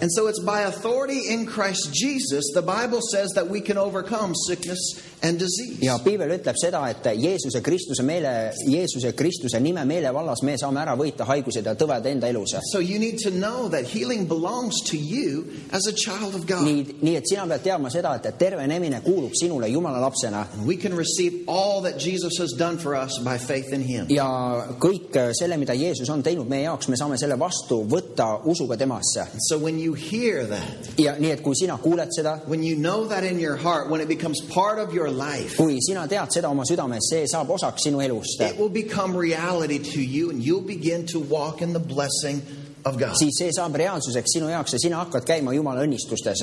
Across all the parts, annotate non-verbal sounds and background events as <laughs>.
And so it's by authority in Christ Jesus, the Bible says that we can overcome sickness and disease. ja piibel ütleb seda, et Jeesuse Kristuse meele, Jeesuse Kristuse nime meelevallas me saame ära võita haigused ja tõved enda elus. So you need to know that healing belongs to you as a child of God. nii, nii et sina pead teadma seda, et tervenemine kuulub sinule Jumala lapsena We can receive all that Jesus has done for us by faith in Him. ja kõik selle, mida Jeesus on teinud meie jaoks, me saame selle vastu võtta usuga temasse. So when you hear that, ja nii, et kui sina kuuled seda, when you know that in your heart, when it becomes part of your life, kui sina tead seda oma südames, see saab osaks sinu elust, it will become reality to you and you'll begin to walk in the blessing of God. Siis see saab reaalsuseks sinu jaoks ja sina hakkad käima Jumala õnnistustes.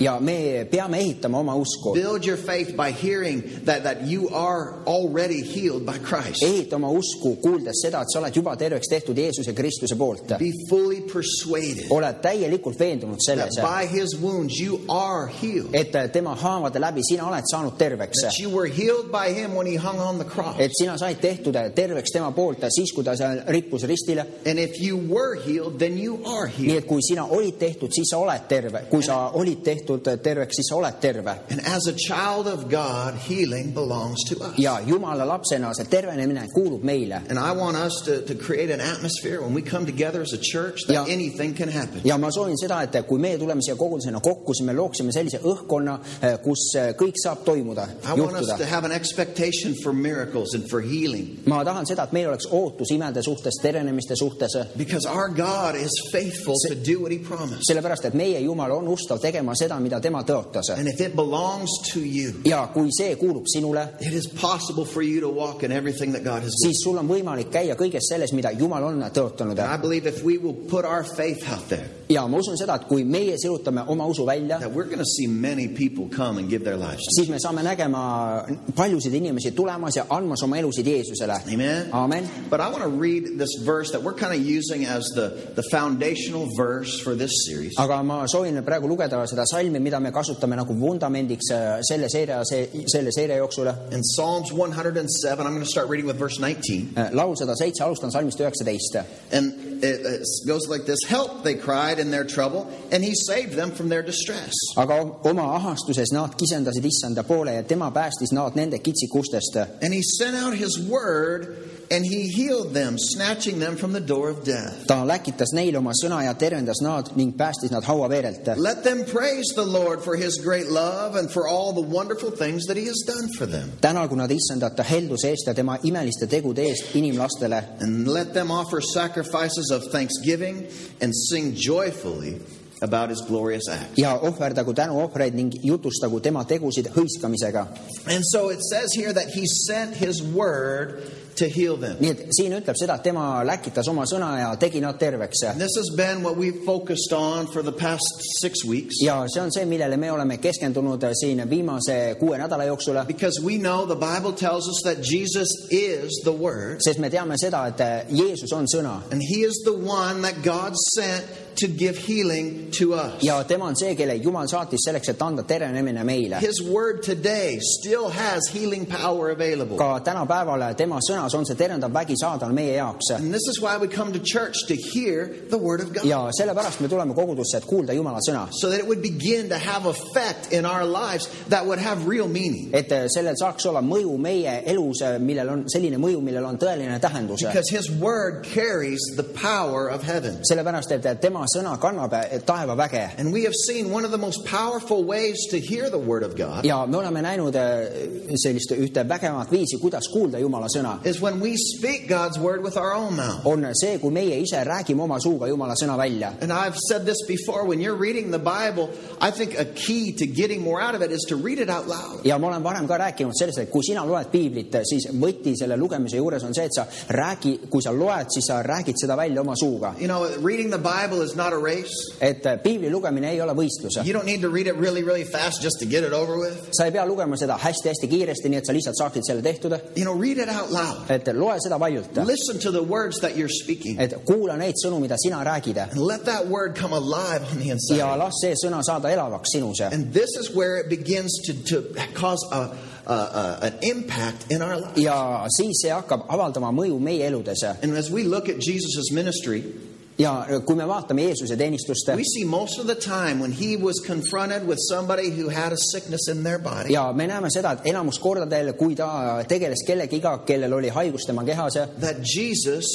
Ja me peame ehitama oma usku, Build your faith by hearing that, that you are already healed by Christ. ehita oma usku, kuuldes seda, et sa oled juba terveks tehtud Jeesuse Kristuse poolt. Be fully persuaded oled täielikult veendunud selles, et tema haavade läbi sina oled saanud terveks. Et sina said tehtud terveks tema poolt siis, kui ta seal rippus ristile. And if you were healed, then you are nii healed. et kui sina olid tehtud, siis sa oled terve, kui sa olid tehtud terveks, siis sa oled terve. And as a child of God, healing belongs to us. ja Jumala lapsena see tervenemine kuulub meile. And I want us to, to create an atmosphere when we come together as a church that Ja. anything can happen. ja ma soovin seda, et kui me tuleme siia kogudusena kokku, siis me looksime sellise õhkkonna, kus kõik saab toimuda, juhtuda ma tahan seda, et meil oleks ootus imede suhtes, terenemiste suhtes, He promised. sellepärast et meie Jumal on ustav tegema seda, mida tema tõotas. You, ja kui see kuulub sinule, it is possible for you to walk in everything that God has given. siis sul on võimalik käia kõiges selles, mida Jumal on tõotanud. And I believe if we will put our faith out there, ja ma usun seda, et kui meie sirutame oma usu välja, siis me saame nägema paljusid inimesi tulemas ja andmas oma elusid Jeesusele. Amen. But I want to read this verse that we're kind of using as the, the foundational verse for this series. aga ma soovin praegu lugeda seda salmi, mida me kasutame nagu vundamendiks äh, selle seeria, selle seeria jooksul. In Psalms 107, I'm going to start reading with verse 19. laul sada seitse, alustan salmist üheksateist. And it, it goes like this Help, they cried in their trouble, and he saved them from their distress. aga oma ahastuses nad kisendasid issanda poole ja tema päästis nad nende kitsikustest. And he sent out his word, and he healed them, snatching them from the door of death. ta läkitas neile oma sõna ja tervendas nad ning päästis nad hauaveerelt. Let them praise the Lord for his great love and for all the wonderful things that he has done for them. tänagu nad issandat ta helduse eest ja tema imeliste tegude eest inimlastele And let them offer sacrifices of thanksgiving and sing joyfully about his glorious acts. ja ohverdagu tänuohvreid ning jutustagu tema tegusid hõiskamisega. And so it says here that he sent his word to heal them. nii et siin ütleb seda, et tema läkitas oma sõna ja tegi nad terveks. This has been what we've focused on for the past six weeks ja see on see, millele me oleme keskendunud siin viimase kuue nädala jooksul, because we know the Bible tells us that Jesus is the Word sest me teame seda, et Jeesus on sõna and he is the one that God sent to give healing to us. ja tema on see, kelle Jumal saatis selleks, et anda terenemine meile. His Word today still has healing power available. ka tänapäeval tema sõnas on see terendav vägi saadaval meie jaoks ja sellepärast me tuleme kogudusse, et kuulda Jumala sõna. Et sellel saaks olla mõju meie elus, millel on selline mõju, millel on tõeline tähendus. Because His Word carries the power of heaven. sellepärast, et tema sõna kannab of God ja me oleme näinud sellist ühte vägevat viisi, kuidas kuulda Jumala sõna. Is when we speak God's Word with our own mouth. on see, kui meie ise räägime oma suuga Jumala sõna välja. And I've said this before when you're reading the Bible, I think a key to getting more out of it is to read it out loud. ja ma olen varem ka rääkinud sellest, et kui sina loed piiblit, siis võti selle lugemise juures on see, et sa räägi, kui sa loed, siis sa räägid seda välja oma suuga. You know, reading the Bible is not a race. et piibli lugemine ei ole võistlus. You don't need to read it really, really fast just to get it over with. sa ei pea lugema seda hästi-hästi kiiresti, nii et sa lihtsalt saaksid selle tehtud. You know, read it out loud. Et loe seda valjult. Listen to the words that you're speaking et kuula neid sõnu, mida sina räägid and let that word come alive on the ja inside. las see sõna saada elavaks sinus. And this is where it begins to, to cause a, a, a, an impact in our life. ja siis see hakkab avaldama mõju meie eludes. And as we look at Jesus' ministry, ja kui me vaatame Jeesuse teenistust we see most of the time when he was confronted with somebody who had a sickness in their body, ja me näeme seda, et enamus kordadel, kui ta tegeles kellegiga, kellel oli haigus tema kehas, that Jesus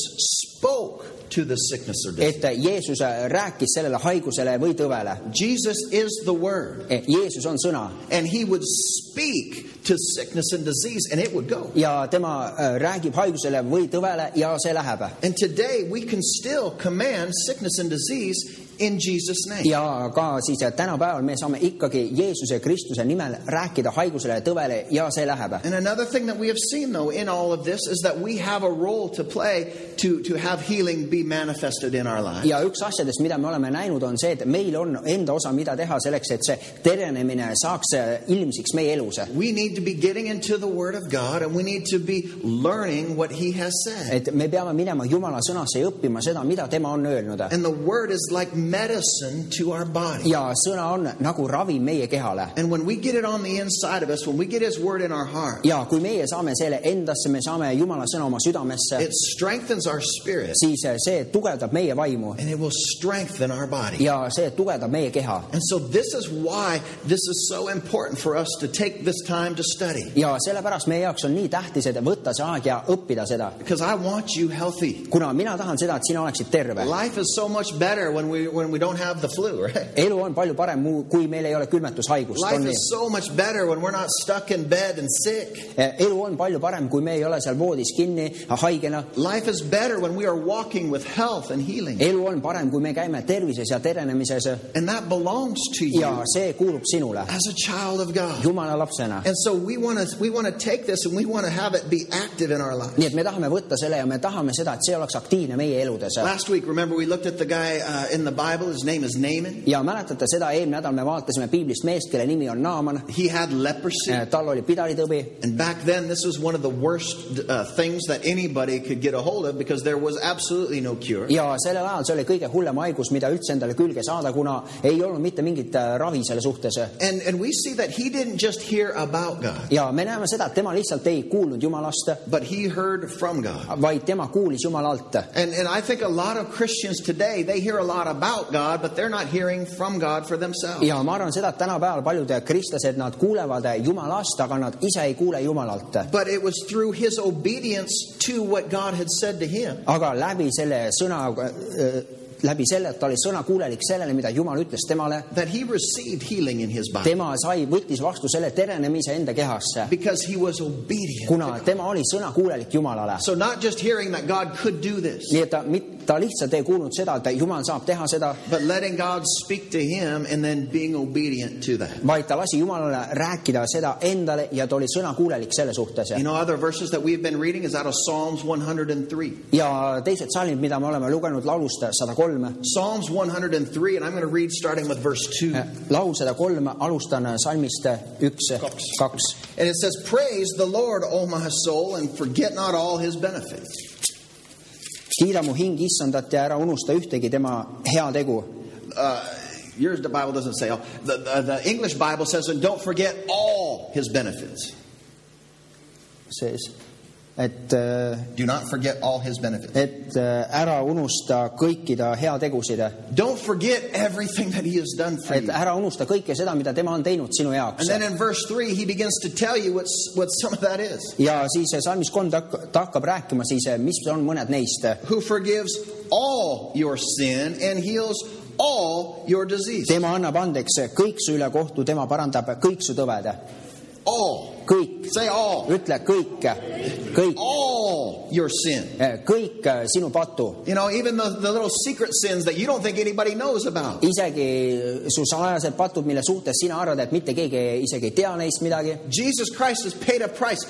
spoke to the sickness or disease. et Jeesus äh, rääkis sellele haigusele või tõvele. Jesus is the Word, eh, Jeesus on sõna and he would speak to sickness and disease, and it would go. ja tema äh, räägib haigusele või tõvele ja see läheb. And today we can still command sickness and disease in Jesus' name. ja ka siis äh, tänapäeval me saame ikkagi Jeesuse Kristuse nimel rääkida haigusele ja tõvele ja see läheb. And another thing that we have seen, though, in all of this is that we have a role to play to, to have healing be manifested in our lives. ja üks asjadest, mida me oleme näinud, on see, et meil on enda osa, mida teha selleks, et see terenemine saaks äh, ilmsiks meie elus. We need to be getting into the Word of God and we need to be learning what He has said. et me peame minema Jumala sõnasse ja õppima seda, mida tema on öelnud. And the Word is like medicine to our body. ja sõna on nagu ravim meie kehale. And when we get it on the inside of us, when we get His Word in our heart, ja kui meie saame selle endasse, me saame Jumala sõna oma südamesse, it strengthens our spirit siis äh, see tugevdab meie vaimu and it will strengthen our body. ja see tugevdab meie keha. And so, this is why this is so important for us to take this time to study. ja sellepärast meie jaoks on nii tähtis, et võtta see aeg ja õppida seda, Because I want you healthy. kuna mina tahan seda, et sina oleksid terve. Life is so much better when we when we don't have the flu, <laughs> right? elu on palju parem, kui meil ei ole külmetushaigust, Life on nii is so much better when we're not stuck in bed and sick. elu on palju parem, kui me ei ole seal voodis kinni haigena. Life is better when we are walking with health and healing. elu on parem, kui me käime tervises ja terenemises And that belongs to ja you see kuulub sinule as a child of God. Jumala lapsena. And so we want to we want to take this and we want to have it be active in our lives. nii et me tahame võtta selle ja me tahame seda, et see oleks aktiivne meie eludes. Last week, remember we looked at the guy uh, in the Bible. His name is Naaman. ja mäletate seda, eelmine nädal me vaatasime piiblist meest, kelle nimi on Naaman. He had leprosy. tal oli pidalitõbi And back then, this was one of the worst uh, things that anybody could get a hold of because there was absolutely no cure. ja sellel ajal see oli kõige hullem haigus, mida üldse endale külge saada, kuna ei olnud mitte mingit äh, ravi selle suhtes. And, and we see that he didn't just hear about God, ja me näeme seda, et tema lihtsalt ei kuulnud Jumalast, but he heard from God. vaid tema kuulis Jumala alt. And, and I think a lot of Christians today, they hear a lot about God, but they're not hearing from God for themselves. ja ma arvan seda, et tänapäeval paljud kristlased, nad kuulevad Jumalast, aga nad ise ei kuule Jumalalt. But it was through his obedience to what God had said to him aga läbi selle sõna, läbi selle, et ta oli sõnakuulelik sellele, mida Jumal ütles temale, that he received healing in his body tema sai, võttis vastu selle terenemise enda kehasse, because he was obedient. kuna tema oli sõnakuulelik Jumalale. So, not just hearing that God could do this, nii et ta, ta lihtsalt ei kuulnud seda, et Jumal saab teha seda, but letting God speak to him and then being obedient to that. vaid ta lasi Jumalale rääkida seda endale ja ta oli sõnakuulelik selle suhtes. You know, other verses that we've been reading is out of Psalms 103. ja teised salmid, mida me oleme lugenud laulust sada kolm, Psalms 103, and I'm going to read starting with verse 2. laul sada kolm, alustan salmist üks, Kaks. kaks. And it says, Praise the Lord, O my soul, and forget not all his benefits. Kiida mu hing issandat ja ära unusta ühtegi tema heategu. Uh, yours, the Bible doesn't say all. The, the, the English Bible says, and don't forget all his benefits. sees, et, Do not forget all his benefits. et äh, ära unusta kõiki ta heategusid, Don't forget everything that he has done for et you. ära unusta kõike seda, mida tema on teinud sinu jaoks And then in verse 3, he begins to tell you what's, what some of that is. ja siis salmis kolm ta hakk- ta hakkab rääkima siis, mis on mõned neist, Who forgives all your sin and heals all your disease. tema annab andeks kõik su üle kohtu, tema parandab kõik su tõved, All. kõik, ütle kõik, kõik, sin. kõik sinu patu, You know, even the, the little secret sins that you don't think anybody knows about. isegi su salajased patud, mille suhtes sina arvad, et mitte keegi isegi ei tea neist midagi. Jesus Christ has paid a price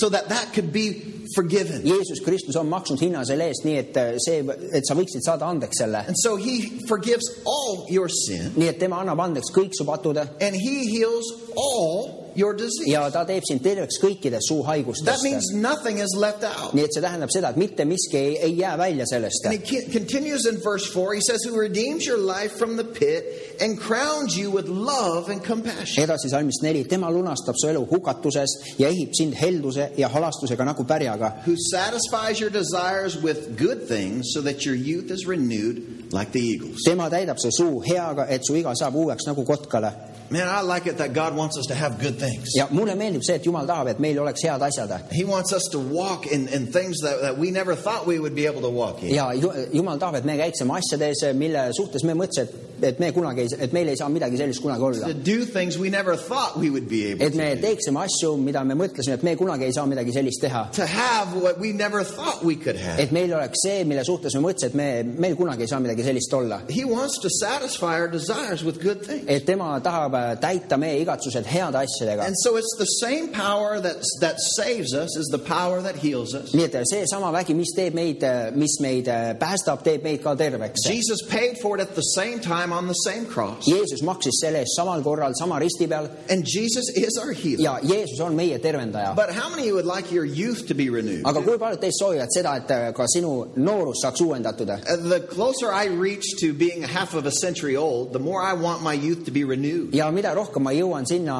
so that that could be forgiven. Jeesus Kristus on maksnud hinna selle eest, nii et see, et sa võiksid saada andeks selle. And so he forgives all your sin nii et tema annab andeks kõik su patud and he heals all your disease. ja ta teeb sind terveks kõikidest suu That haigustest. means nothing is left out. nii et see tähendab seda, et mitte miski ei, ei jää välja sellest And he continues in verse 4. He says, Who redeems your life from the pit and crowns you with love and compassion. edasi salmist neli, tema lunastab su elu hukatusest ja ehib sind helduse ja halastusega nagu pärjaga. Who satisfies your desires with good things so that your youth is renewed like the eagles. tema täidab su suu heaga, et su iga saab uueks nagu kotkale. Man, I like it that God wants us to have good things. ja mulle meeldib see, et Jumal tahab, et meil oleks head asjad He wants us to walk in, in things that, that we never thought we would be able to walk in. ja Ju- Jumal tahab, et me käiksime asjades, mille suhtes me mõtlesime, et, et me kunagi ei, et meil ei saa midagi sellist kunagi olla To. do things we never thought we would be able et me to do. teeksime asju, mida me mõtlesime, et me kunagi ei saa midagi sellist teha. To have what we never thought we could have. et meil oleks see, mille suhtes me mõtlesime, et me, meil kunagi ei saa midagi sellist olla. He wants to satisfy our desires with good things. et tema tahab äh, täita meie igatsused heade asjadega. And so it's the same power that, that saves us is the power that heals us. nii et seesama vägi, mis teeb meid, mis meid äh, päästab, teeb meid ka terveks. Jesus paid for it at the same time on the same cross. Jeesus maksis selle eest samal korral sama risti peal And Jesus is our healer. ja Jeesus on meie tervendaja. But how many would like your youth to be renewed? aga kui paljud teist soovivad seda, et äh, ka sinu noorus saaks uuendatud? Uh, The closer I reach to being half of a century old, the more I want my youth to be renewed. Ja mida rohkem ma jõuan sinna,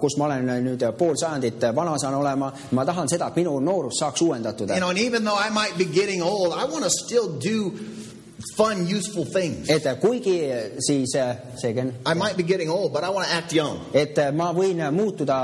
kus ma olen nüüd pool sajandit vana saan olema, ma tahan seda, et minu noorus saaks uuendatud You know, and even though I might be getting old, I want to still do fun, useful things. et kuigi siis äh, see Ken, I might be getting old, but I want to act young. et ma võin muutuda,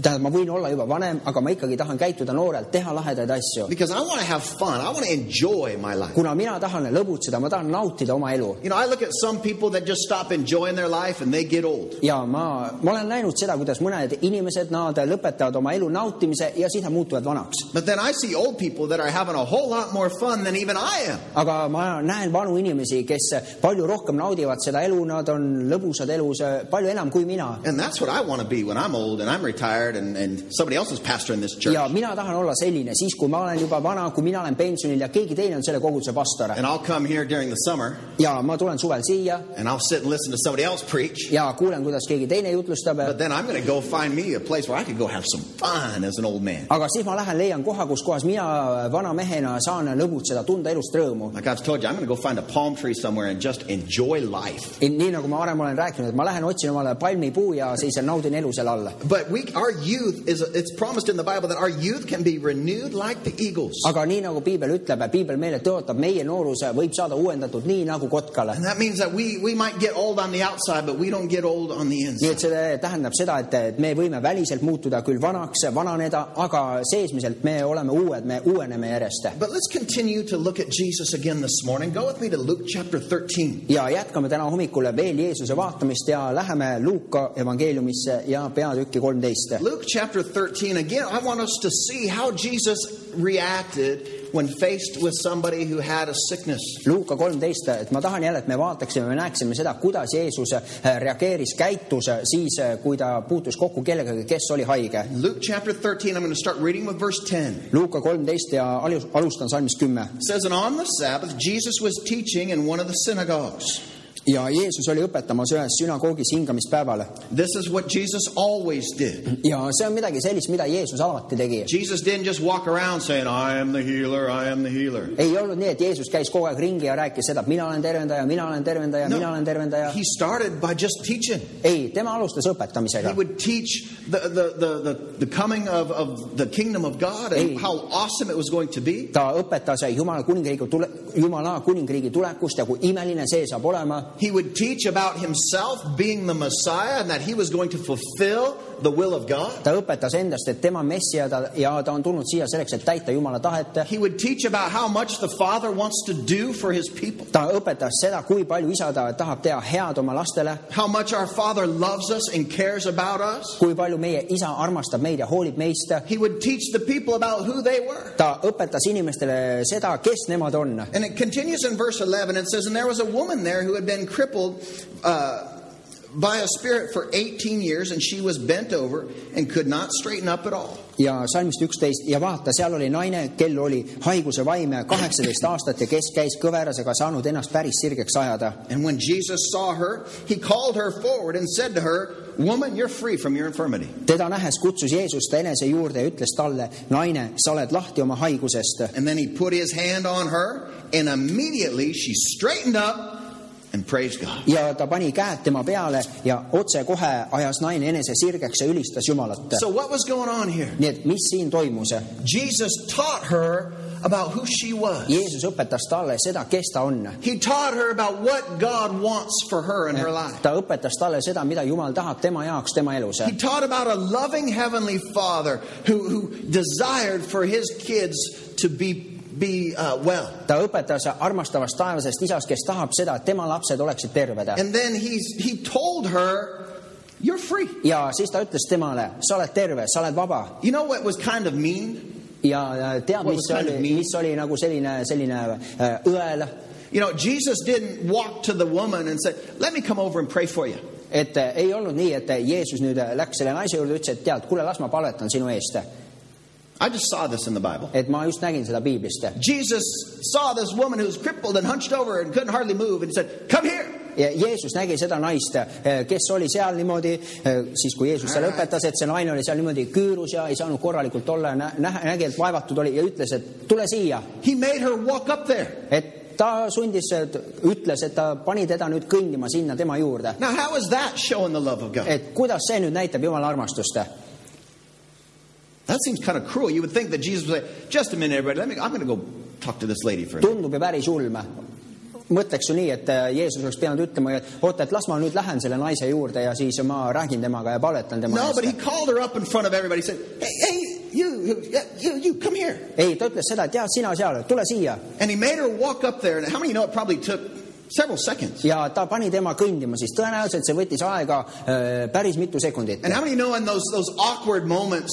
tähendab, ma võin olla juba vanem, aga ma ikkagi tahan käituda noorelt, teha lahedaid asju. Because I want to have fun. I want to enjoy my life. kuna mina tahan lõbutseda, ma tahan nautida oma elu You know, I look at some people that just stop enjoying their life and they get old. ja ma, ma olen näinud seda, kuidas mõned inimesed, nad lõpetavad oma elu nautimise ja siis nad muutuvad vanaks. But then I see old people that are having a whole lot more fun than even I am. aga ma näen vanu inimesi, kes palju rohkem naudivad seda elu, nad on lõbusad elus palju enam kui mina. And that's what I want to be when I'm old and I'm retired and, and somebody else is pastoring this church. ja mina tahan olla selline siis, kui ma olen juba vana, kui mina olen pensionil ja keegi teine on selle koguduse pastor And I'll come here during the summer ja ma tulen suvel siia and I'll sit and listen to somebody else preach. ja kuulen, kuidas keegi teine jutlustab. But then I'm going to go find me a place where I could go have some fun as an old man. aga siis ma lähen leian koha, kus kohas mina vana mehena saan lõbutseda, tunda elust rõõmu. Like I've told I'm going to go find a palm tree somewhere and just enjoy life. nii nagu ma varem olen rääkinud, et ma lähen otsin omale palmipuu ja siis naudin elu seal all. But we, our youth is, it's promised in the Bible that our youth can be renewed like the eagles. aga nii nagu piibel ütleb, piibel meile tõotab, meie nooruse võib saada uuendatud nii nagu kotkale. And that means that we, we might get old on the outside, but we don't get old on the nii inside. et see tähendab seda, et, et me võime väliselt muutuda küll vanaks, vananeda, aga seesmiselt me oleme uued, me uueneme järjest. But let's continue to look at Jesus again this morning. Go with me to Luke chapter 13. ja jätkame täna hommikul veel Jeesuse vaatamist ja läheme Luuka evangeeliumisse ja peatükki kolmteist. Luke chapter 13, again, I want us to see how Jesus reacted when faced with somebody who had a sickness. Luuka kolmteist, et ma tahan jälle, et me vaataksime, me näeksime seda, kuidas Jeesus äh, reageeris, käitus äh, siis, kui ta puutus kokku kellegagi, kes oli haige. Luke chapter 13, I'm going to start reading with verse 10. Luuka kolmteist ja alus- alustan salmist kümme. It says, And on the Sabbath, Jesus was teaching in one of the synagogues. Ja Jeesus oli õpetamas ühes sünagoogis hingamispäeval This is what Jesus always did. ja see on midagi sellist, mida Jeesus alati tegi. Jesus didn't just walk around saying, I am the healer, I am the healer. ei olnud nii, et Jeesus käis kogu aeg ringi ja rääkis seda, et mina olen tervendaja, mina olen tervendaja no,, mina olen tervendaja. He started by just teaching. ei, tema alustas He õpetamisega. would teach the, the, the, the, the coming of, of the kingdom of God and Ei. how awesome it was going to be. ta õpetas Jumala kuningriigi tule, Jumala kuningriigi tulekust ja kui imeline see saab olema. He would teach about himself being the Messiah and that he was going to fulfill the will of God. ta õpetas endast, et tema on messia ta, ja ta on tulnud siia selleks, et täita Jumala tahet. He would teach about how much the Father wants to do for his people, ta õpetas seda, kui palju isa ta tahab teha head oma lastele, how much our Father loves us and cares about us. kui palju meie isa armastab meid ja hoolib meist. He would teach the people about who they were. ta õpetas inimestele seda, kes nemad on And it continues in verse 11. It says, And there was a woman there who had been crippled uh, by a spirit for 18 years, and she was bent over and could not straighten up at all. ja salmist üksteist ja vaata, seal oli naine, kel oli haiguse vaim kaheksateist aastat ja kes käis kõverasega saanud ennast päris sirgeks ajada. And when Jesus saw her, he called her forward and said to her, Woman, you're free from your infirmity. teda nähes kutsus Jeesus ta enese juurde ja ütles talle, naine, sa oled lahti oma haigusest. And then he put his hand on her, and immediately she straightened up and praised God. Ja ta pani käed tema peale ja otsekohe ajas naine enese sirgeks ja ülistas Jumalat. So, what was going on here? nii et mis siin toimus? Jesus taught her about who she was. Jeesus õpetas talle seda, kes ta on. He taught her about what God wants for her in her life. ta õpetas talle seda, mida Jumal tahab tema jaoks tema elus. He taught about a loving heavenly father who, who desired for his kids to be, be uh, well. ta õpetas armastavast taevasest isast, kes tahab seda, et tema lapsed oleksid terved. And then he's, he told her, You're free. ja siis ta ütles temale, sa oled terve, sa oled vaba. You know what was kind of mean? ja tead, What mis was kind of oli, mean? mis oli nagu selline, selline äh, õel, You know, Jesus didn't walk to the woman and say, Let me come over and pray for you. et äh, ei olnud nii, et Jeesus nüüd äh, läks selle naise juurde, ütles, et tead, kuule, las ma palvetan sinu eest. I just saw this in the Bible. et ma just nägin seda piiblist. Jesus saw this woman who was crippled and hunched over and couldn't hardly move, and he said, Come here. ja Jeesus nägi seda naist, kes oli seal niimoodi, siis kui Jeesus seal õpetas, et see naine oli seal niimoodi küürus ja ei saanud korralikult olla ja nä- nä- nägi, et vaevatud oli ja ütles, et tule siia. He made her walk up there. et ta sundis, ütles, et ta pani teda nüüd kõndima sinna tema juurde. Now, how is that showing the love of God? et kuidas see nüüd näitab Jumala armastust? That seems kind of cruel. You would think that Jesus would say, Just a minute, everybody, let me, I'm going to go talk to this lady for a minute. tundub ju päris ulme. mõtleks ju nii, et äh, Jeesus oleks pidanud ütlema, et oota, et las ma nüüd lähen selle naise juurde ja siis ma räägin temaga ja palvetan tema No, but he eest. called her up in front of everybody. He said, Hey, hey, you, you, you, you, come here. ei, ta ütles seda, et tead, sina seal, tule siia And he made her walk up there. And how many know it probably took several seconds? ja ta pani tema kõndima, siis tõenäoliselt see võttis aega äh, päris mitu sekundit. And how many know in those, those awkward moments,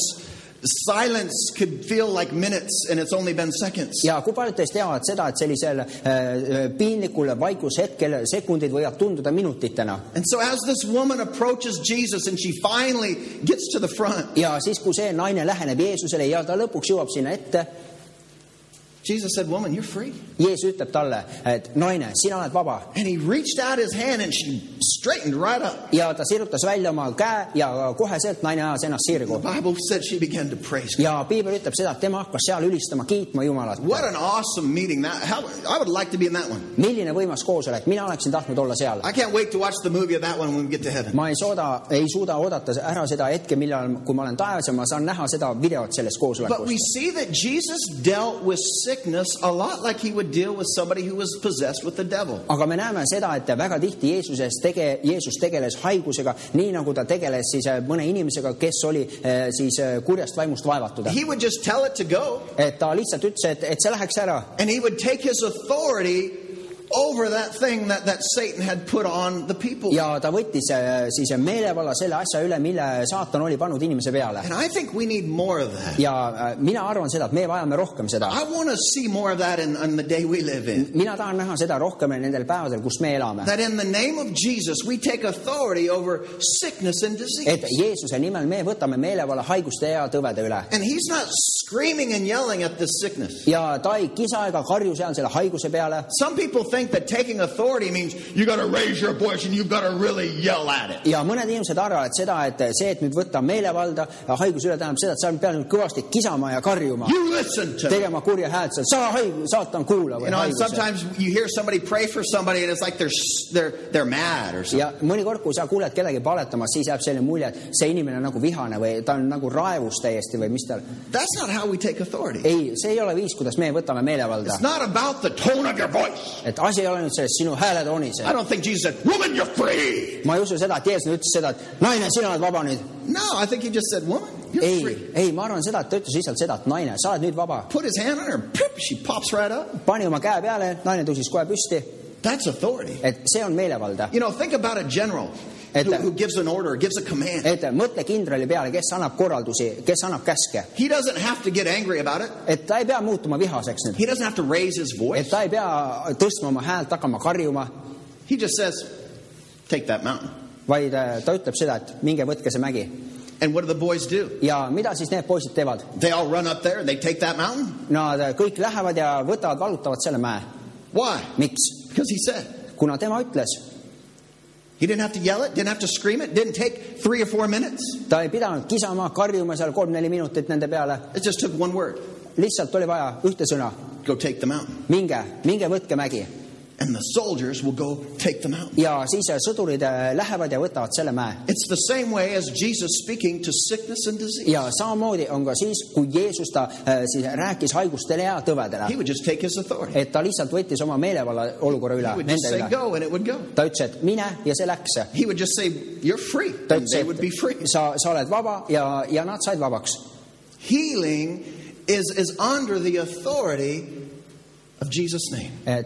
silence could feel like minutes and it's only been seconds? ja kui paljud teist teavad seda, et sellisel äh, piinlikul vaikushetkel sekundid võivad tunduda minutitena And so as this woman approaches Jesus and she finally gets to the front, ja siis, kui see naine läheneb Jeesusele ja ta lõpuks jõuab sinna ette, Jesus said, Woman, you're free. Jeesus ütleb talle, et naine, sina oled vaba And he reached out his hand and she straightened right up. ja ta sirutas välja oma käe ja koheselt naine ajas ennast The sirgu Bible said she began to praise God. ja piibel ütleb seda, et tema hakkas seal ülistama, kiitma Jumalat. What an awesome meeting that how, I would like to be in that one. milline võimas koosolek, mina oleksin tahtnud olla seal. I can't wait to watch the movie of that one when we get to heaven. ma ei sooda, ei suuda oodata ära seda hetke, millal, kui ma olen taevas ja ma saan näha seda videot sellest But we koosolekust. see that Jesus dealt with sickness a lot like he would deal with somebody who was possessed with the devil. aga me näeme seda, et väga tihti Jeesuses tege-, Jeesus tegeles haigusega, nii nagu ta tegeles siis äh, mõne inimesega, kes oli äh, siis äh, kurjast vaimust vaevatud. He would just tell it to go et ta lihtsalt ütles, et, et see läheks ära and he would take his authority over that thing that, that Satan had put on the people. ja ta võttis äh, siis meelevalla selle asja üle, mille saatan oli pannud inimese peale. And I think we need more of that. ja äh, mina arvan seda, et me vajame rohkem seda. I want to see more of that in, in the day we live in. mina tahan näha seda rohkem nendel päevadel, kus me elame. That in the name of Jesus, we take authority over sickness and disease. et Jeesuse nimel me võtame meelevalla haiguste ja tõvede üle. And he's not screaming and yelling at this sickness. ja ta ei kisa ega karju seal selle haiguse peale. Some people think that taking authority means you got to raise your voice and you've got to really yell at it. ja mõned inimesed arvavad seda, et see, et nüüd võtta meelevalda haiguse üle, tähendab seda, et sa pead nüüd kõvasti kisama ja karjuma, You listen to me. tegema kurja häält sa haig-, saatan kuula You või know, and haiguse. sometimes you hear somebody pray for somebody and it's like they're, they're, they're mad or something. ja mõnikord, kui sa kuuled kedagi paletamas, siis jääb selline mulje, et see inimene on nagu vihane või ta on nagu raevus täiesti või mis tal. That's not how we take authority. ei, see ei ole viis, kuidas me võtame meelevalda. It's not about the tone of your voice. et asi ei ole nüüd selles sinu hääletoonis. I don't think Jesus said, Woman, you're free. ma ei usu seda, et Jeesus ütles seda, et naine, sina oled vaba nüüd. No, I think he just said, Woman, you're ei free., ei, ma arvan seda, et ta ütles lihtsalt seda, et naine, sa oled nüüd vaba. Put his hand on her, pip, she pops right up. pani oma käe peale, naine tõusis kohe püsti, That's authority. et see on meelevalda. You know, think about a general Et- who, who gives an order, gives a command. et mõtle kindrali peale, kes annab korraldusi, kes annab käske, He doesn't have to get angry about it. et ta ei pea muutuma vihaseks nüüd, He doesn't have to raise his et voice. ta ei pea tõstma oma häält, hakkama karjuma, He just says, Take that mountain. vaid äh, ta ütleb seda, et minge võtke see mägi. And what do the boys do? ja mida siis need poisid teevad? They all run up there and they take that mountain. Nad äh, kõik lähevad ja võtavad, vallutavad selle mäe. Why? miks? Because he said. kuna tema ütles, He didn't have to yell it, didn't have to scream it, didn't take three or four minutes. ta ei pidanud kisama, karjuma seal kolm-neli minutit nende peale, It just took one word lihtsalt oli vaja ühte sõna, go take the mountain. minge, minge võtke mägi And the soldiers will go take the mountain. ja siis sõdurid äh, lähevad ja võtavad selle mäe It's the same way as Jesus speaking to sickness and disease. ja samamoodi on ka siis, kui Jeesus ta äh, siis rääkis haigustele ja tõvedele He would just take his authority. et ta lihtsalt võttis oma meelevalla olukorra üle He would just nende say üle. go and it would go. ta ütles, et mine ja see läks. He would just say, You're free. ta And they ütles, would be free. et sa, sa oled vaba ja, ja nad said vabaks. Healing is, is under the authority of Jesus' name.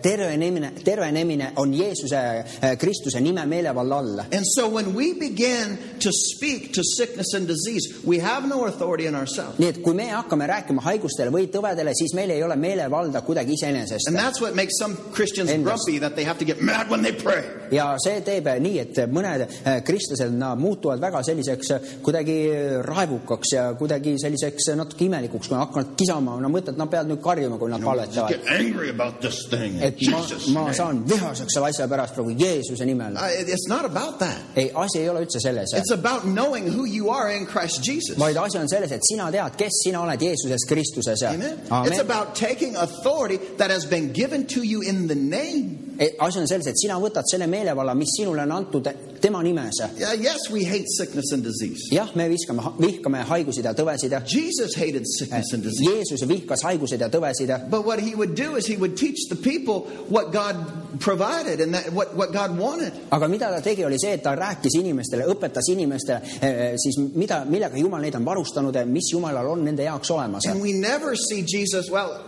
tervenemine, tervenemine on Jeesuse äh, Kristuse nime meelevalla all. And so when we begin to speak to sickness and disease, we have no authority in ourselves. nii et kui me hakkame rääkima haigustele või tõvedele, siis meil ei ole meelevalda kuidagi iseenesest And. that's what makes some Christians grumpy that they have to get mad when they pray. ja see teeb nii, et mõned kristlased, nad muutuvad väga selliseks kuidagi raevukaks ja kuidagi selliseks natuke imelikuks, kui nad hakkavad kisama, no mõtled, nad peavad nüüd karjuma, kui nad palvetavad. Get angry about this thing. in et ma, Jesus' ma name. saan vihaseks selle asja pärast praegu Jeesuse nimel. Uh, it- it's not about that. ei, asi ei ole üldse selles, It's about knowing who you are in Christ Jesus. vaid asi on selles, et sina tead, kes sina oled Jeesuses Kristuses. Amen. It's amen. about taking authority that has been given to you in the name. Asi on selles, et sina võtad selle meelevalla, mis sinule on antud tema nimes. Yes, we hate sickness and disease. jah, me viskame, vihkame haigusid ja tõvesid Jesus hated sickness and disease. Jeesus vihkas haigused ja tõvesid But what he would do is he would teach the people what God provided and that, what, what God wanted. aga mida ta tegi, oli see, et ta rääkis inimestele, õpetas inimestele eh, siis mida, millega Jumal neid on varustanud ja mis Jumalal on nende jaoks olemas. And we never see Jesus, well,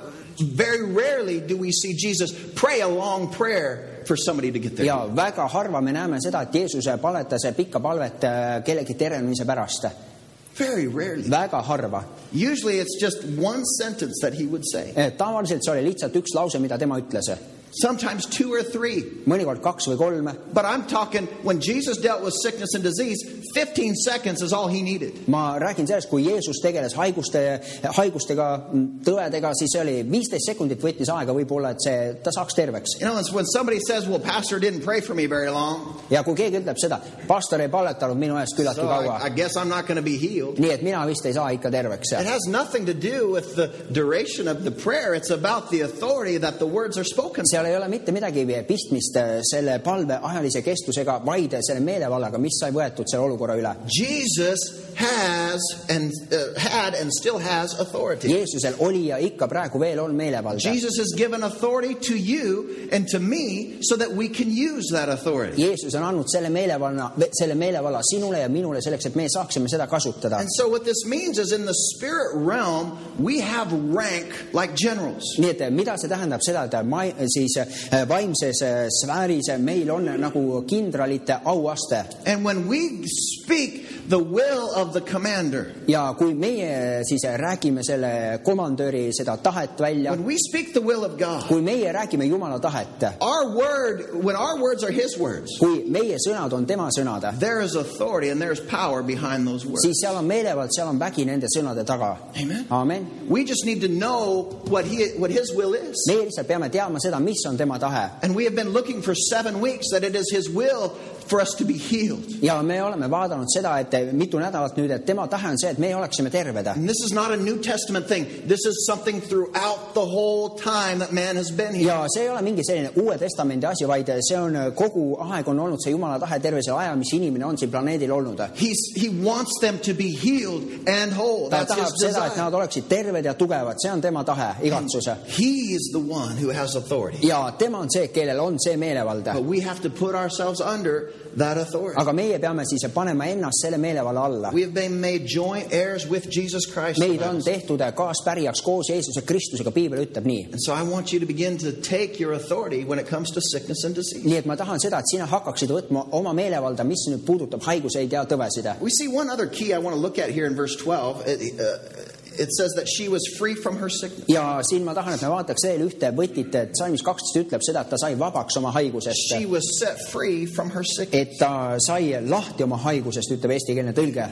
very rarely do we see Jesus pray a long prayer for somebody to get there. ja väga harva me näeme seda, et Jeesus palvetas pikka palvet eh, kellegi tervenemise pärast. Very rarely. väga harva. Usually it's just one sentence that he would say. Eh, tavaliselt see oli lihtsalt üks lause, mida tema ütles. Sometimes two or three. mõnikord kaks või kolm. But I'm talking when Jesus dealt with sickness and disease, 15 seconds is all he needed. ma räägin sellest, kui Jeesus tegeles haiguste, haigustega, tõvedega, siis see oli viisteist sekundit võttis aega võib-olla, et see, ta saaks terveks. You know, it's when somebody says, well, pastor didn't pray for me very long, ja kui keegi ütleb seda, pastor ei palvetanud minu eest küllaltki so kaua I, I guess I'm not going to be healed. nii et mina vist ei saa ikka terveks. It has nothing to do with the duration of the prayer. It's about the authority that the words are spoken. seal ei ole mitte midagi pistmist äh, selle palve ajalise kestusega, vaid selle meelevallaga, mis sai võetud selle olukorra üle. Jesus has and uh. Jeesusel oli ja ikka praegu veel on meelevald. Jesus has given authority to you and to me so that we can use that authority. Jeesus on andnud selle meelevalla, selle meelevalla sinule ja minule selleks, et me saaksime seda kasutada And so what this means is in the spirit realm, we have rank like generals. nii et mida see tähendab seda, et ma siis äh, vaimses äh, sfääris meil on nagu kindralite auaste. And when we speak the will of the commander, ja kui meie siis räägime selle komandöri seda tahet välja, when we speak the will of God, kui meie räägime Jumala tahet, our word, when our words are his words, kui meie sõnad on tema sõnad, there is authority and there's power behind those words. siis seal on meelevald, seal on vägi nende sõnade taga. Amen. amen. We just need to know what he what his will is. meie lihtsalt peame teadma seda, mis on tema tahe And we have been looking for seven weeks that it is his will for us to be healed. ja me oleme vaadanud seda, et mitu nädalat nüüd, et tema tahe on see, et meie oleksime terved. And this is not a New Testament thing. This is something throughout the whole time that man has been here. ja see ei ole mingi selline Uue Testamendi asi, vaid see on kogu aeg on olnud see Jumala tahe terve selle aja, mis inimene on siin planeedil olnud. He's, he wants them to be healed and whole. ta That's tahab his seda, et desire. nad oleksid terved ja tugevad, see on tema tahe, igatsus. He is the one who has authority. ja tema on see, kellel on see meelevald. But we have to put ourselves under that authority. aga meie peame siis panema ennast selle meelevalla alla. We have been made joint heirs with Jesus Christ. meid on tehtud kaaspärijaks koos Jeesuse Kristusega, piibel ütleb nii. And so I want you to begin to take your authority when it comes to sickness and disease. nii et ma tahan seda, et sina hakkaksid võtma oma meelevalda, mis nüüd puudutab haiguseid ja tõvesid. We see one other key I want to look at here in verse 12. It, uh, it says that she was free from her sickness. ja siin ma tahan, et me vaataks veel ühte võtit, et salmis kaksteist ütleb seda, et ta sai vabaks oma haigusest She was set free from her sickness. et ta sai lahti oma haigusest, ütleb eestikeelne tõlge.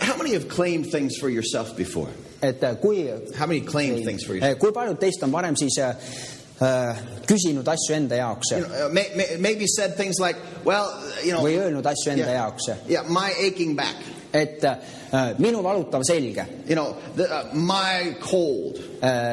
How many have claimed things for yourself before? et kui, How many claimed things for yourself? kui paljud teist on varem siis äh, äh, küsinud asju enda jaoks You know, uh, may, may, maybe said things like, well, you know, või öelnud asju enda yeah, jaoks, yeah, my aching back, et äh, minu valutav selge, you know, the, uh, my cold,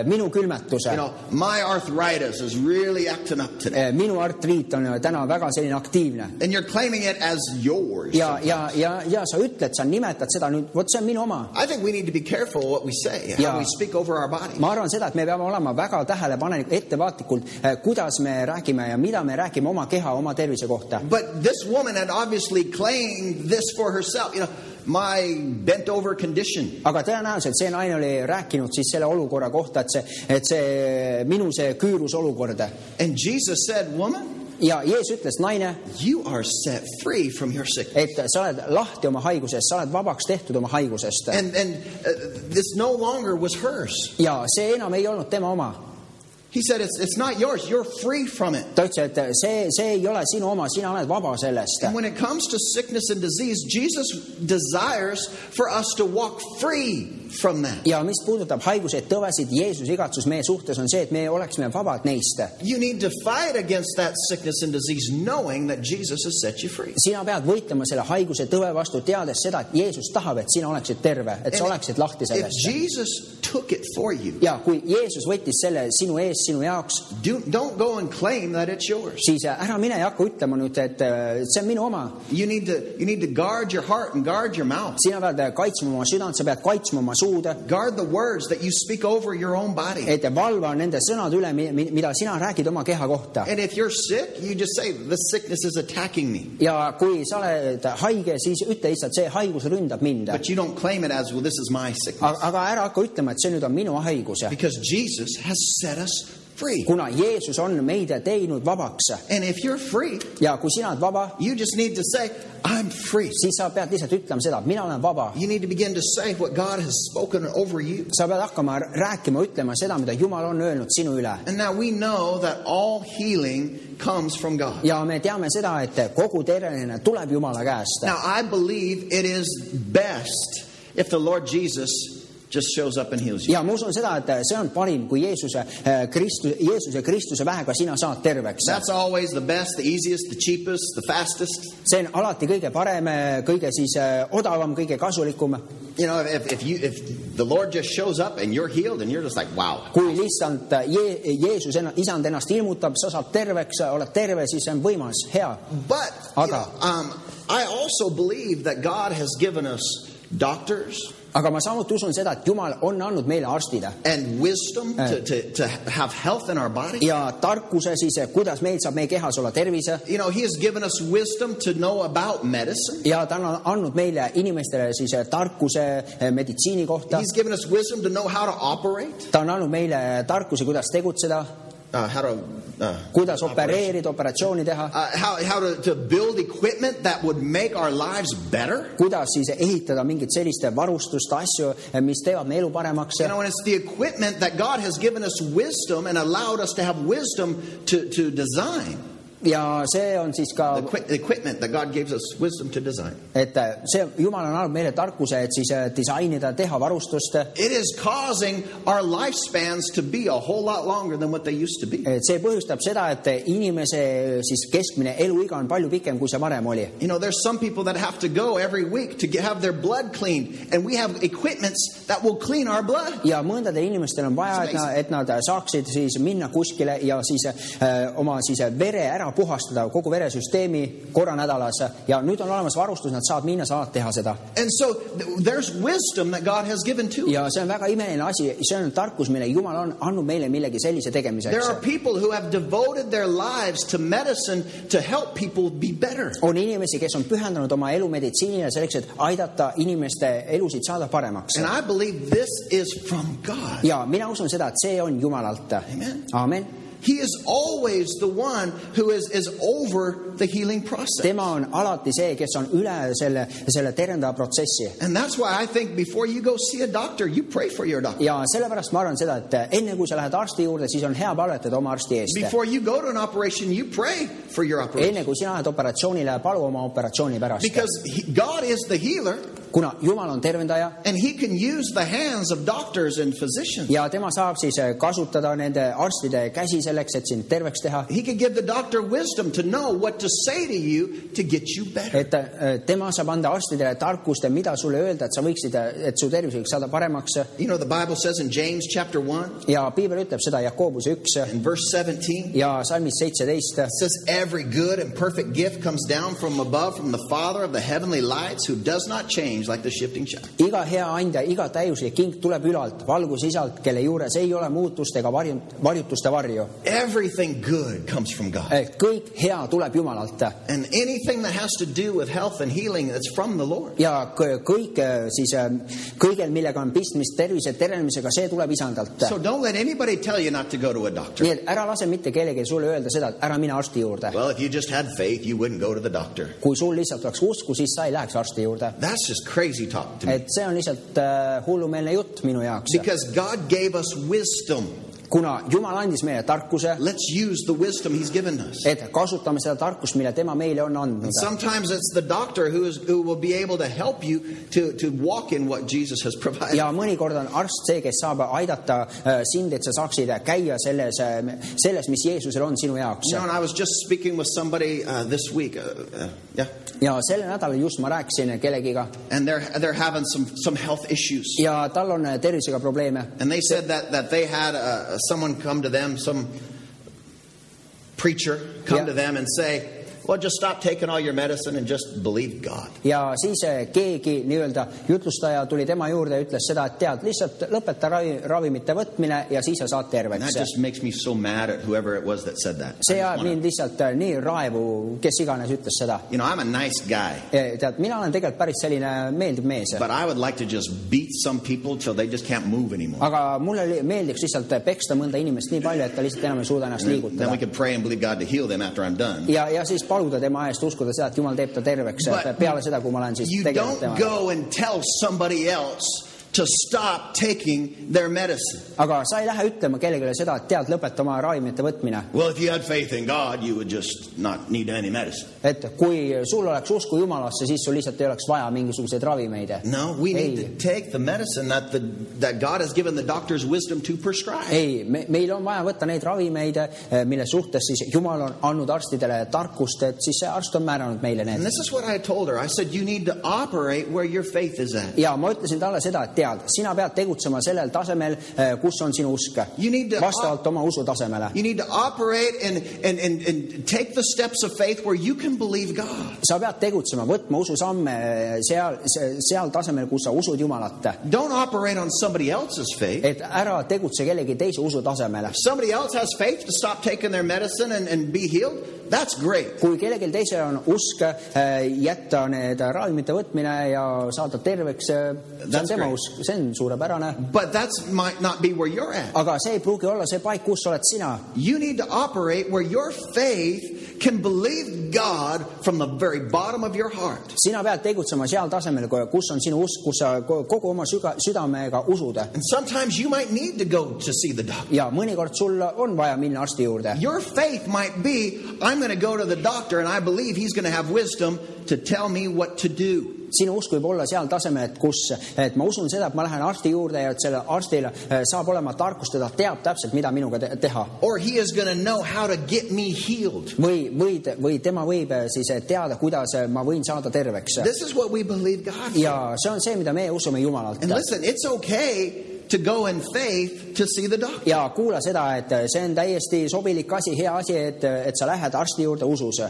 minu külmetuse you, know, my arthritis is really acting up today. minu artriit on täna väga selline aktiivne And you're claiming it as yours. ja, ja, ja, ja sa ütled, sa nimetad seda nüüd, vot see on minu oma I think we need to be careful what we say, how Yeah. we speak over our body. ma arvan seda, et me peame olema väga tähelepanelikud, ettevaatlikud, kuidas me räägime ja mida me räägime oma keha, oma tervise kohta. But this woman had obviously claimed this for herself. You know, my bent over condition. aga tõenäoliselt see naine oli rääkinud siis selle olukorra kohta, et see, et see minu see küürus olukord And Jesus said, Woman, ja Jeesus ütles, naine, you are set free from your sickness. et sa oled lahti oma haigusest, sa oled vabaks tehtud oma haigusest And, and uh, this no longer was hers. ja see enam ei olnud tema oma. He said, it's, it's not yours. You're free from it. ta ütles, et see, see ei ole sinu oma, sina oled vaba sellest And when it comes to sickness and disease, Jesus desires for us to walk free from that. ja mis puudutab haiguseid, tõvesid, Jeesuse igatsus meie suhtes on see, et me oleksime vabad neist. You need to fight against that sickness and disease knowing that Jesus has set you free. sina pead võitlema selle haiguse tõve vastu, teades seda, et Jeesus tahab, et sina oleksid terve, et sa oleksid lahti if sellest. Jesus took it for you, ja kui Jeesus võttis selle sinu eest, sinu jaoks, do, don't go and claim that it's yours. siis ära mine ja hakka ütlema nüüd, et äh, see on minu oma. You need to you need to guard your heart and guard your mouth. sina pead kaitsma oma südant, sa pead kaitsma oma suud, Guard the words that you speak over your own body. et valva nende sõnade üle, mida sina räägid oma keha kohta. And if you're sick, you just say, This sickness is attacking me. ja kui sa oled haige, siis ütle lihtsalt, see haigus ründab mind. But you don't claim it as, Well, this is my sickness. aga aga ära hakka ütlema, et see nüüd on minu haigus, Because Jesus has set us free. kuna Jeesus on meid teinud vabaks And if you're free, ja kui sina oled vaba, you just need to say, I'm free. siis sa pead lihtsalt ütlema seda, et mina olen vaba. You need to begin to say what God has spoken over you. sa pead hakkama rääkima, ütlema seda, mida Jumal on öelnud sinu üle. And now we know that all healing comes from God. ja me teame seda, et kogu tervenemine tuleb Jumala käest. Now, I believe it is best if the Lord Jesus just shows up and heals you. ja ma usun seda, et see on parim, kui Jeesuse Kristus, Jeesuse Kristuse väega sina saad terveks. That's always the best, the easiest, the cheapest, the fastest. see on alati kõige parem, kõige siis äh, odavam, kõige kasulikum. You know, if, if you if the Lord just shows up and you're healed and you're just like, wow. kui lihtsalt Je Jeesus enna,, isand ennast ilmutab, sa saad terveks, oled terve, siis see on võimas, hea. But you Aga- know, um, I also believe that God has given us doctors aga ma samuti usun seda, et Jumal on andnud meile arstid and wisdom to, to, to have health in our body. ja tarkuse siis, kuidas meil saab meie kehas olla tervis You know, He has given us wisdom to know about medicine. ja ta on andnud meile inimestele siis tarkuse eh, meditsiini kohta. He's given us wisdom to know how to operate, ta on andnud meile tarkuse, kuidas tegutseda, uh, how to uh, kuidas opereerida, operatsiooni teha, uh, how, how to, to build equipment that would make our lives better. kuidas siis ehitada mingit sellist varustust, asju, mis teevad meie elu paremaks You know, and it's the equipment that God has given us wisdom and allowed us to have wisdom to, to design. Ja see on siis ka The, equi- the equipment that God gives us wisdom to design. et see, Jumal on andnud meile tarkuse, et siis eh, disainida, teha varustust. It is causing our lifespans to be a whole lot longer than what they used to be. et see põhjustab seda, et inimese siis keskmine eluiga on palju pikem, kui see varem oli. You know, there's some people that have to go every week to get, have their blood cleaned, and we have equipments that will clean our blood. ja mõndadel inimestel on vaja, et nad, et nad saaksid siis minna kuskile ja siis äh, oma siis vere ära puhastada, kogu veresüsteemi korra nädalas ja nüüd on olemas varustus, nad saavad minna, saavad teha seda. Ja see on väga imeline asi, see on tarkus, mille Jumal on andnud meile millegi sellise There tegemiseks are. people who have devoted their lives to medicine to help people be better. on inimesi, kes on pühendanud oma elu meditsiinile selleks, et aidata inimeste elusid saada paremaks ja mina usun seda, et see on Jumalalt. Amen. amen. He is always the one who is, is over the healing process. tema on alati see, kes on üle selle, selle terendava protsessi And that's why I think before you go see a doctor, you pray for your doctor. ja sellepärast ma arvan seda, et enne kui sa lähed arsti juurde, siis on hea palvetada oma arsti eest. Before you go to an operation, you pray for your operation. enne kui sina lähed operatsioonile, palu oma operatsiooni pärast. Because he, God is the healer, kuna Jumal on tervendaja And he can use the hands of doctors and physicians. ja tema saab siis äh, kasutada nende arstide käsi selleks, et sind terveks teha. He can give the doctor wisdom to know what to say to you to get you better. et äh, tema saab anda arstidele tarkust, mida sulle öelda, et sa võiksid, et su tervis võiks saada paremaks. You know, the Bible says in James chapter 1 ja piibel ütleb seda Jakobuse üks and verse 17, ja salmis seitseteist. it says, Every good and perfect gift comes down from above, from the Father of the heavenly lights, who does not change like the shifting shadow. iga hea andja, iga täiuslik king tuleb ülalt, valguse isalt, kelle juures ei ole muutust ega varjut, varjutuste varju. Everything good comes from God. Eh, kõik hea tuleb Jumalalt And anything that has to do with health and healing, that's from the Lord. ja kõ- kõik eh, siis eh, kõigel, millega on pistmist tervise tervenemisega, see tuleb isandalt. So don't let anybody tell you not to go to a doctor. nii et ära lase mitte kellelgi sulle öelda seda, et ära mine arsti juurde. Well, if you just had faith, you wouldn't go to the doctor. kui sul lihtsalt oleks usku, siis sa ei läheks arsti juurde. That's just crazy talk to me. et see on lihtsalt äh, hullumeelne jutt minu jaoks. Because God gave us wisdom. kuna Jumal andis meile tarkuse, Let's use the wisdom He's given us. et kasutame seda tarkust, mille tema meile on andnud. Sometimes it's the doctor who is who will be able to help you to, to walk in what Jesus has <laughs> provided. ja mõnikord on arst see, kes saab aidata äh, sind, et sa saaksid käia selles, selles, mis Jeesusel on sinu jaoks You know, and I was just speaking with somebody uh, this week. Uh, uh, yeah. ja sellel nädalal just ma rääkisin kellegiga And they're, they're having some, some health issues. ja tal on tervisega probleeme And they said that, that they had uh, someone come to them, some preacher come Yeah. to them and say, Well, just stop taking all your medicine and just believe God. ja siis eh, keegi nii-öelda jutlustaja tuli tema juurde ja ütles seda, et tead, lihtsalt lõpeta ravi, ravimite võtmine ja siis sa saad And terveks that. just makes me so mad at whoever it was that said that. I see just ajab wanna- mind lihtsalt eh, nii raevu, kes iganes ütles seda. you know, I'm a nice guy, tead, mina olen tegelikult päris selline meeldiv mees, but I would like to just beat some people till they just can't move anymore. aga mulle li- meeldiks lihtsalt peksta mõnda inimest nii palju, et ta lihtsalt enam ei suuda ennast Then, then we liigutada. could pray and believe God to heal them after I'm done. ja, ja siis paluda tema eest, uskuda seda, et Jumal teeb ta terveks But peale seda, kui ma olen siis You tegelenud don't temaga. go and tell somebody else to stop taking their medicine. aga sa ei lähe ütlema kellelegi seda, et tead, lõpeta oma ravimite võtmine. Well, if you had faith in God, you would just not need any medicine. et kui sul oleks usku Jumalasse, siis sul lihtsalt ei oleks vaja mingisuguseid ravimeid. No, we need ei, to take the medicine that the that God has given the doctors wisdom to prescribe. ei, me, meil on vaja võtta neid ravimeid, mille suhtes siis Jumal on andnud arstidele tarkust, et siis see arst on määranud meile And need. this is what I told her. I said, you need to operate where your faith is at. ja ma ütlesin talle seda, et tead, sina pead tegutsema sellel tasemel, kus on sinu usk vastavalt oma usu tasemele. You need to operate and, and, and, and take the steps of faith where you can believe God. sa pead tegutsema, võtma ususamme seal, seal tasemel, kus sa usud Jumalat. Don't operate on somebody else's faith. et ära tegutse kellegi teise usu tasemel. Somebody else has faith to stop taking their medicine and, and be healed, that's great. kui kellelgi teisel on usk äh, jätta need ravimite võtmine ja saada terveks, see on tema usk, see on suurepärane. But that might not be where you're at. aga see ei pruugi olla see paik, kus oled sina. You need to operate where your faith can believe God from the very bottom of your heart. sina pead tegutsema seal tasemel, kus on sinu usk, kus sa kogu oma süga, südamega usud. And sometimes you might need to go to see the doctor. ja mõnikord sul on vaja minna arsti juurde. Your faith might be, I'm going to go to the doctor and I believe he's going to have wisdom to tell me what to do. Sinu usk võib olla seal tasemel, et kus, et ma usun seda, et ma lähen arsti juurde ja et sellel arstil eh, saab olema tarkust ja ta teab täpselt, mida minuga te teha. Või, või, või tema võib eh, siis eh, teada, kuidas ma võin saada terveks. Ja see on see, mida meie usume Jumalalt And. listen, it's okay to go in faith to see the doctor. ja kuula seda, et see on täiesti sobilik asi, hea asi, et, et sa lähed arsti juurde usus.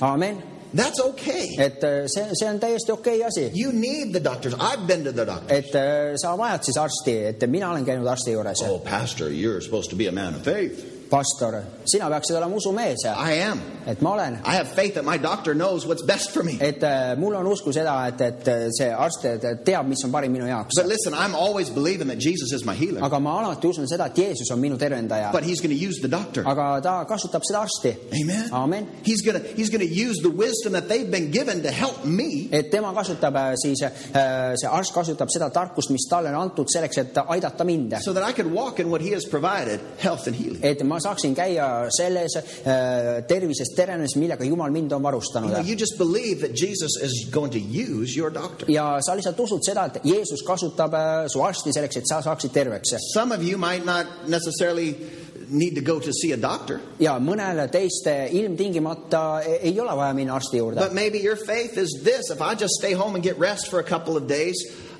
Amen. That's okay. et eh, see, see on täiesti okei okay asi. You need the doctors. I've been to the doctor. et eh, sa vajad siis arsti, et mina olen käinud arsti juures. Oh, Pastor, you're supposed to be a man of faith. pastor, sina peaksid olema usumees. I am. et ma olen I have faith that my doctor knows what's best for me. et äh, mul on usku seda, et, et äh, see arst te- teab, mis on parim minu jaoks But. listen, I'm always believing that Jesus is my healer. aga ma alati usun seda, et Jeesus on minu tervendaja. But he's going to use the doctor. aga ta kasutab seda arsti. Amen. Amen. He's going to he's going to use the wisdom that they've been given to help me et tema kasutab äh, siis, see arst kasutab seda tarkust, mis talle on antud selleks, et aidata mind. so that I can walk in what he has provided, health and healing. et ma saaksin käia selles äh, tervisest terenemis, millega Jumal mind on varustanud. You, know, you just believe that Jesus is going to use your doctor. ja sa lihtsalt usud seda, et Jeesus kasutab äh, su arsti selleks, et sa saaksid terveks. Some of you might not necessarily need to go to see a doctor. ja mõnel teist ilmtingimata ei ole vaja minna arsti juurde. But maybe your faith is this, if I just stay home and get rest for a couple of days,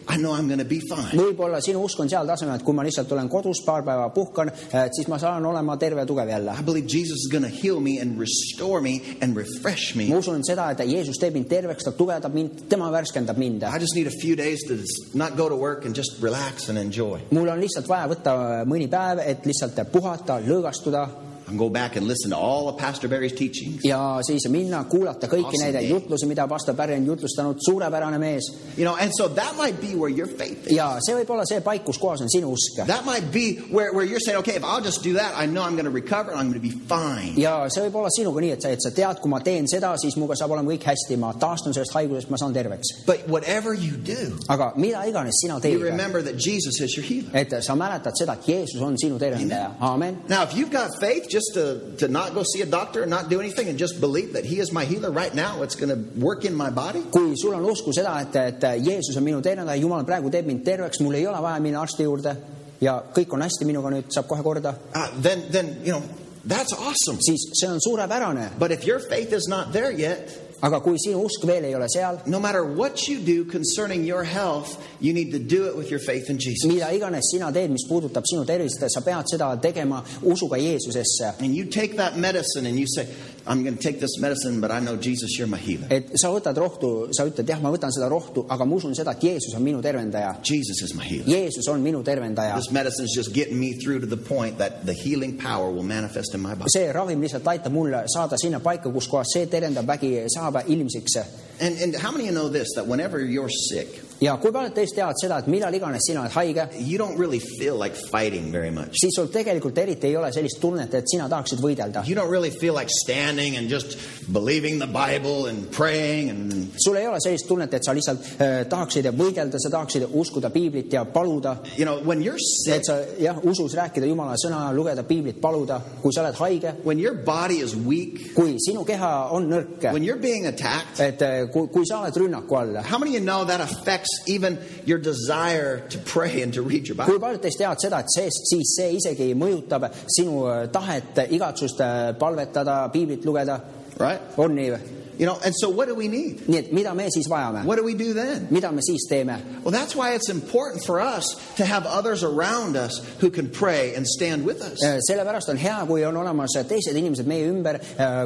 I know I'm going to be fine. võib-olla sinu usk on seal tasemel, et kui ma lihtsalt olen kodus paar päeva puhkan, et siis ma saan olema terve ja tugev jälle. I believe Jesus is going to heal me and restore me and refresh me. ma usun seda, et Jeesus teeb mind terveks, ta tugevdab mind, tema värskendab mind. I just need a few days to not go to work and just relax and enjoy. mul on lihtsalt vaja võtta mõni päev, et lihtsalt puhata, lõõgastuda and go back and listen to all of Pastor Barry's teachings. ja siis minna kuulata kõiki Awesome neid day. jutlusi, mida pastor Barry on jutlustanud, suurepärane mees. You know, and so that might be where your faith is. ja see võib olla see paik, kus kohas on sinu usk. That might be where, where you're saying, okay, if I'll just do that, I know I'm going to recover and I'm going to be fine. ja see võib olla sinuga nii, et sa, et sa tead, kui ma teen seda, siis minuga saab olema kõik hästi, ma taastun sellest haigusest, ma saan terveks. But whatever you do, aga mida iganes sina you teed, remember that Jesus is your healer. et sa mäletad seda, et Jeesus on sinu tervendaja. aamen. Now, if you've got faith just to, to not go see a doctor and not do anything and just believe that He is my healer right now, it's going to work in my body, kui sul on usku seda, et, et Jeesus on minu tervendaja, Jumal praegu teeb mind terveks, mul ei ole vaja minna arsti juurde ja kõik on hästi minuga nüüd, saab kohe korda, uh, then, then, you know, that's awesome. siis see on suurepärane. But if your faith is not there yet, aga kui sinu usk veel ei ole seal, no matter what you do concerning your health, you need to do it with your faith in Jesus. mida iganes sina teed, mis puudutab sinu tervist, sa pead seda tegema usuga Jeesusesse. And you take that medicine and you say, I'm going to take this medicine, but I know Jesus, you're my healer. et sa võtad rohtu, sa ütled jah, ma võtan seda rohtu, aga ma usun seda, et Jeesus on minu tervendaja. Jesus is my healer. Jeesus on minu tervendaja. This medicine is just getting me through to the point that the healing power will manifest in my body. see ravim lihtsalt aitab mul saada sinna paika, kus kohas see tervendav vägi saab ilmsiks. And, and how many of you know this, that whenever you're sick, ja kui paljud teist teavad seda, et millal iganes sina oled haige, you don't really feel like fighting very much. siis sul tegelikult eriti ei ole sellist tunnet, et sina tahaksid võidelda. You don't really feel like standing and just believing the Bible and praying and sul ei ole sellist tunnet, et sa lihtsalt äh, tahaksid võidelda, sa tahaksid uskuda piiblit ja paluda. you know when you're sick et sa jah, usus rääkida Jumala sõna, lugeda piiblit, paluda, kui sa oled haige, when your body is weak kui sinu keha on nõrk, when you're being attacked et äh, kui, sa oled rünnaku all, how many of you know that affects even your desire to pray and to read your Bible? kui paljud teist teavad seda, et see, siis see isegi mõjutab sinu äh, tahet, igatsust palvetada, piiblit lugeda, right. On nii või? You know and so what do we need nii et mida me siis vajame? what do we do then mida me siis teeme? well that's why it's important for us to have others around us who can pray and stand with us Äh, sellepärast on hea, kui on olemas teised inimesed meie ümber,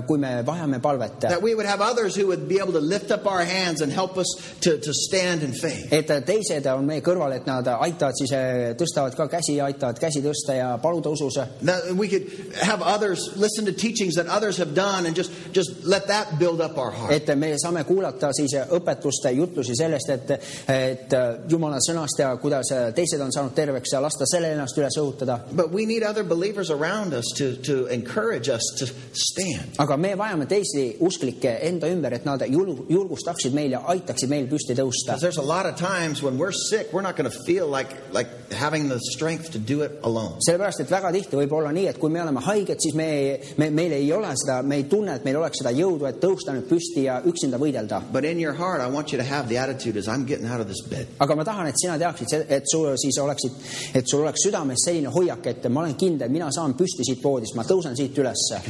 kui me vajame palvet. that we would have others who would be able to lift up our hands and help us to, to stand in faith et teised on meie kõrval, et nad aitavad siis, tõstavad ka käsi, aitavad käsi tõsta ja paluda usus. that we could have others listen to teachings that others have done and just just let that build up our heart et me saame kuulata siis õpetust, jutlusi sellest, et, et Jumala sõnast ja kuidas teised on saanud terveks ja lasta sellele ennast üles õhutada. aga me vajame teisi usklikke enda ümber, et nad jul- julgustaksid meil ja aitaksid meil püsti tõusta. There's a lot of times when we're sick, we're not going to feel like, like having the strength to do it alone. sellepärast, et väga tihti võib olla nii, et kui me oleme haiged, siis me, me, meil ei ole seda, me ei tunne, et meil oleks seda jõudu, et tõusta nüüd püsti ja üksinda võidelda. But in your heart, I want you to have the attitude as I'm getting out of this bed. aga ma tahan, et sina teaksid, et sul siis oleksid, et sul oleks südames selline hoiak, et ma olen kindel, mina saan püsti siit voodist, ma tõusen siit ülesse,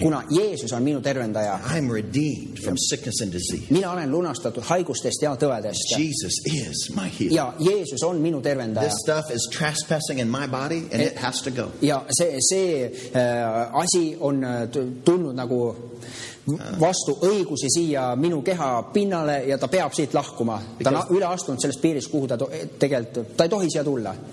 kuna Jeesus on minu tervendaja. I'm redeemed from sickness and disease. mina olen lunastatud haigustest ja tõvedest Jesus is my healer. ja Jeesus on minu tervendaja. This stuff is trespassing in my body and it has to go. ja see, see äh, asi on äh, tulnud nagu vastu õigusi siia minu keha pinnale ja ta peab siit lahkuma. ta on üle astunud sellest piirist, kuhu ta tegelikult, ta ei tohi siia tulla. <laughs>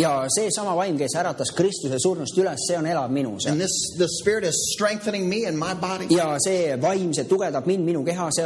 Ja seesama vaim, kes äratas Kristuse surnust üles, see on elav minus. Ja see vaim, see tugevdab mind minu kehas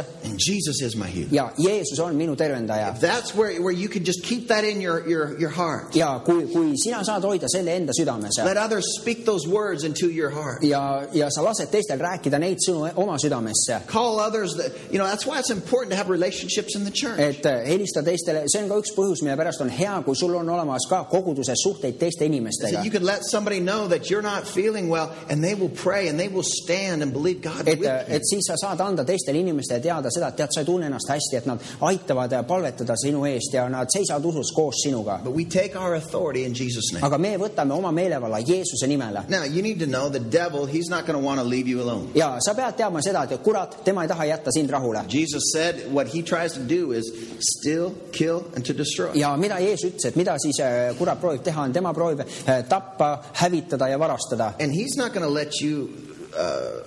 ja Jeesus on minu tervendaja. That's where, where you can just keep that in your, your, your heart. ja kui, kui sina saad hoida selle enda südames, Let others speak those words into your heart. ja, ja sa lased teistel rääkida neid sõnu oma südamesse. Call others that, you know, that's why it's important to have relationships in the church. et äh, helista teistele, see on ka üks põhjus, mille pärast on hea, kui sul on olemas ka koguduses suhteid teiste inimestega you can let somebody know that you're not feeling well and they will pray and they will stand and believe God et with, you. et siis sa saad anda teistele inimestele teada seda, et tead, sa ei tunne ennast hästi, et nad aitavad palvetada sinu eest ja nad seisavad usus koos sinuga. But we take our authority in Jesus' name. aga me võtame oma meelevalla Jeesuse nimele Now, you need to know the devil, he's not going to want to leave you alone. ja sa pead teadma seda, et kurat, tema ei taha jätta sind rahule. Jesus said what he tries to do is steal, kill, and to destroy. ja mida Jeesus ütles, et mida siis äh, kurat proovib teha, on tema proovib äh, tappa, hävitada ja varastada. And he's not going to let you uh,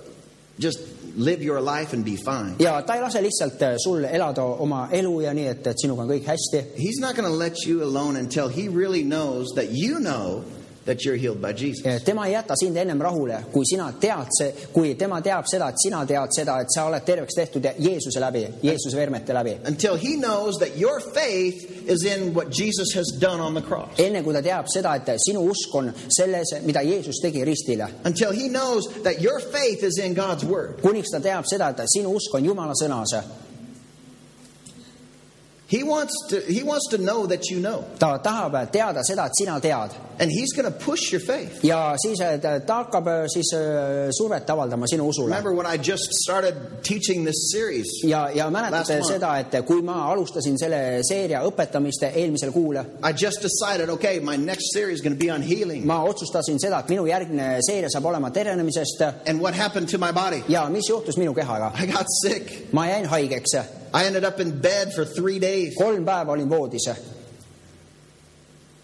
just live your life and be fine. ja ta ei lase lihtsalt äh, sul elada oma elu ja nii, et, et sinuga on kõik hästi. He's not going to let you alone until he really knows that you know Jesus. tema ei jäta sind ennem rahule, kui sina tead see, kui tema teab seda, et sina tead seda, et sa oled terveks tehtud Jeesuse läbi, Jeesuse vermete läbi. Until he knows that your faith is in what Jesus has done on the cross. enne kui ta teab seda, et sinu usk on selles, mida Jeesus tegi ristile. Until he knows that your faith is in God's word. kuniks ta teab seda, et sinu usk on Jumala sõnas. He wants to he wants to know that you know. ta tahab teada seda, et sina tead And he's going to push your faith. ja siis ta hakkab äh, siis äh, survet avaldama sinu usule. Remember when I just started teaching this series? ja, ja mäletate seda, et kui ma alustasin selle seeria õpetamist eelmisel kuul, I just decided, okay, my next series is going to be on healing. ma otsustasin seda, et minu järgmine seeria saab olema tervenemisest And what happened to my body? ja mis juhtus minu kehaga. I got sick. ma jäin haigeks, I ended up in bed for three days. kolm päeva olin voodis,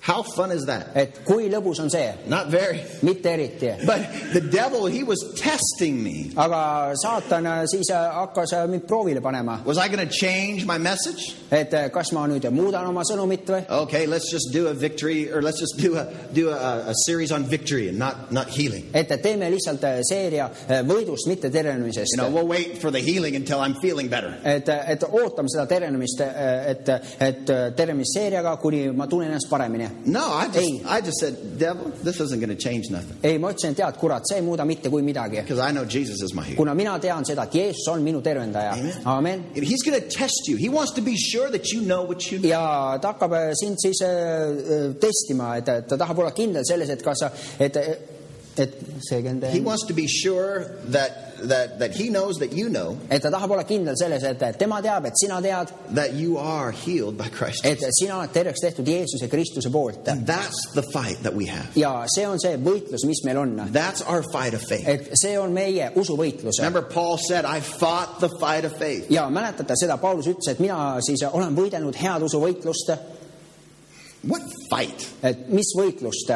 How fun is that? et kui lõbus on see, Not very. mitte eriti. But the devil, he was testing me. aga saatan äh, siis äh, hakkas äh, mind proovile panema, Was I going to change my message? et äh, kas ma nüüd muudan oma sõnumit või, Okay, let's just do a victory, or let's just do a do a, a series on victory and not not healing. et teeme lihtsalt äh, seeria äh, võidust, mitte tervenemisest You know, we'll wait for the healing until I'm feeling better. et, et ootame seda tervenemist, et, et tervenemisseeriaga, kuni ma tunnen ennast paremini. No, I just Hey. I just said, devil, this isn't going to change nothing ei, ma ütlesin, et tead, kurat, see ei muuda mitte kui midagi, because I know Jesus is my healer. kuna mina tean seda, et Jeesus on minu tervendaja Amen.. amen. And He's going to test you. He wants to be sure that you know what you know. ja ta hakkab äh, sind siis äh, äh, testima, et et ta tahab olla kindel selles, et kas sa, et, et see He wants to be sure that that that He knows that you know et ta tahab olla kindel selles, et tema teab, et sina tead, that you are healed by Christ. et sina oled terveks tehtud Jeesuse Kristuse poolt. That's the fight that we have. ja see on see võitlus, mis meil on. That's our fight of faith. et see on meie usuvõitlus. Remember, Paul said, "I fought the fight of faith." ja mäletate seda, Paulus ütles, et mina siis olen võidelnud head usuvõitlust, What fight? et mis võitlust,